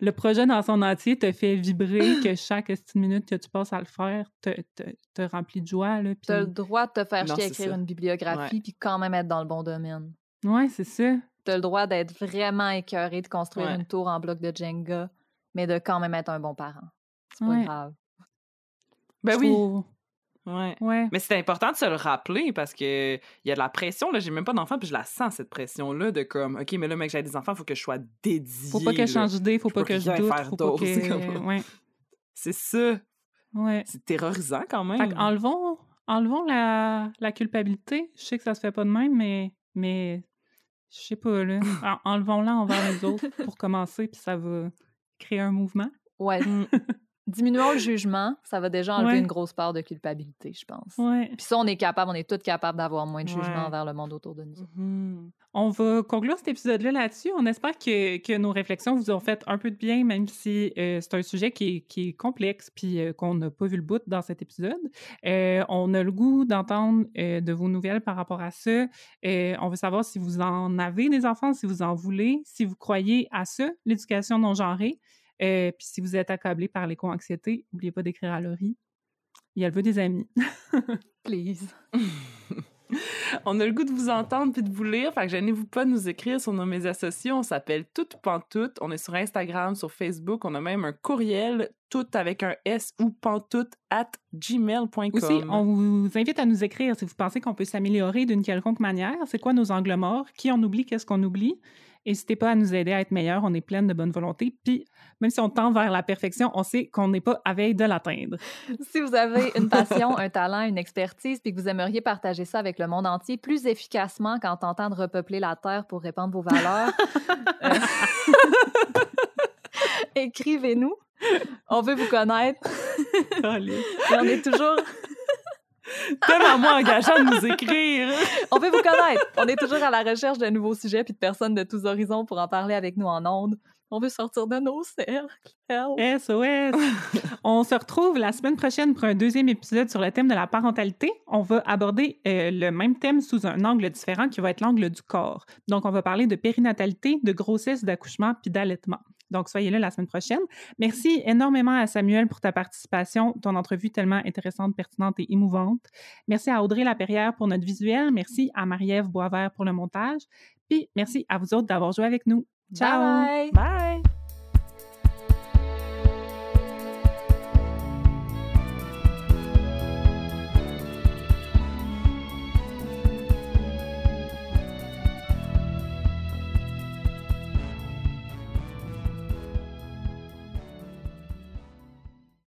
le projet dans son entier te fait vibrer que <laughs> chaque petite minute que tu passes à le faire te, te, te remplit de joie, là. Tu as le droit de te faire Non, chier à écrire ça. une bibliographie puis quand même être dans le bon domaine. Ouais, c'est ça. Tu as le droit d'être vraiment écœuré de construire Ouais. une tour en bloc de Jenga, mais de quand même être un bon parent. C'est pas Ouais. grave. Ben Je oui. trouve- Ouais. Ouais. Mais c'est important de se le rappeler parce que il y a de la pression. Là, j'ai même pas d'enfants, puis je la sens, cette pression-là, de comme, OK, mais là, mec, j'ai des enfants, faut que je sois dédié. Faut pas que je là. change d'idée, faut Je pas que je doute, faire faut pas que... <laughs> Ouais, C'est ça. ouais. C'est terrorisant quand même. Fait enlevons, enlevons la, la culpabilité. Je sais que ça se fait pas de même, mais, mais je sais pas, là. <laughs> En- Enlevons-la envers les autres pour commencer, puis ça va créer un mouvement. Ouais. <laughs> Diminuons le jugement, ça va déjà enlever Ouais. une grosse part de culpabilité, je pense. Ouais. Puis ça, on est capable, on est tous capables d'avoir moins de jugement Ouais. envers le monde autour de nous. Mhm. On va conclure cet épisode-là là-dessus. On espère que, que nos réflexions vous ont fait un peu de bien, même si euh, c'est un sujet qui est, qui est complexe puis euh, qu'on n'a pas vu le bout dans cet épisode. Euh, on a le goût d'entendre de vos nouvelles par rapport à ça. On veut savoir si vous en avez des enfants, si vous en voulez, si vous croyez à ça, l'éducation non genrée. Euh, puis si vous êtes accablé par l'éco-anxiété, n'oubliez pas d'écrire à Laurie. Et elle veut des amis. <laughs> Please. <laughs> On a le goût de vous entendre puis de vous lire, fait que gênez-vous pas de nous écrire sur nos médias sociaux. On s'appelle Toute Pantoute. On est sur Instagram, sur Facebook. On a même un courriel, tout avec un S ou pantoute at gmail.com. Aussi, on vous invite à nous écrire si vous pensez qu'on peut s'améliorer d'une quelconque manière. C'est quoi nos angles morts? Qui on oublie? Qu'est-ce qu'on oublie? N'hésitez pas à nous aider à être meilleurs. On est pleine de bonne volonté. Puis, même si on tend vers la perfection, on sait qu'on n'est pas à veille de l'atteindre. Si vous avez une passion, un talent, une expertise, puis que vous aimeriez partager ça avec le monde entier plus efficacement qu'en tentant de repeupler la Terre pour répandre vos valeurs, euh, <laughs> écrivez-nous. On veut vous connaître. Et on est toujours... <laughs> Tellement moins engageant de nous écrire. <laughs> On veut vous connaître. On est toujours à la recherche de nouveaux sujets puis de personnes de tous horizons pour en parler avec nous en ondes. On veut sortir de nos cercles. Help. SOS! <laughs> on se retrouve la semaine prochaine pour un deuxième épisode sur le thème de la parentalité. On va aborder euh, le même thème sous un angle différent qui va être l'angle du corps. Donc, on va parler de périnatalité, de grossesse, d'accouchement puis d'allaitement. Donc, soyez là la semaine prochaine. Merci énormément à Samuel pour ta participation, ton entrevue tellement intéressante, pertinente et émouvante. Merci à Audrey Laperrière pour notre visuel. Merci à Marie-Ève Boisvert pour le montage. Puis, merci à vous autres d'avoir joué avec nous. Ciao! Bye bye. Bye!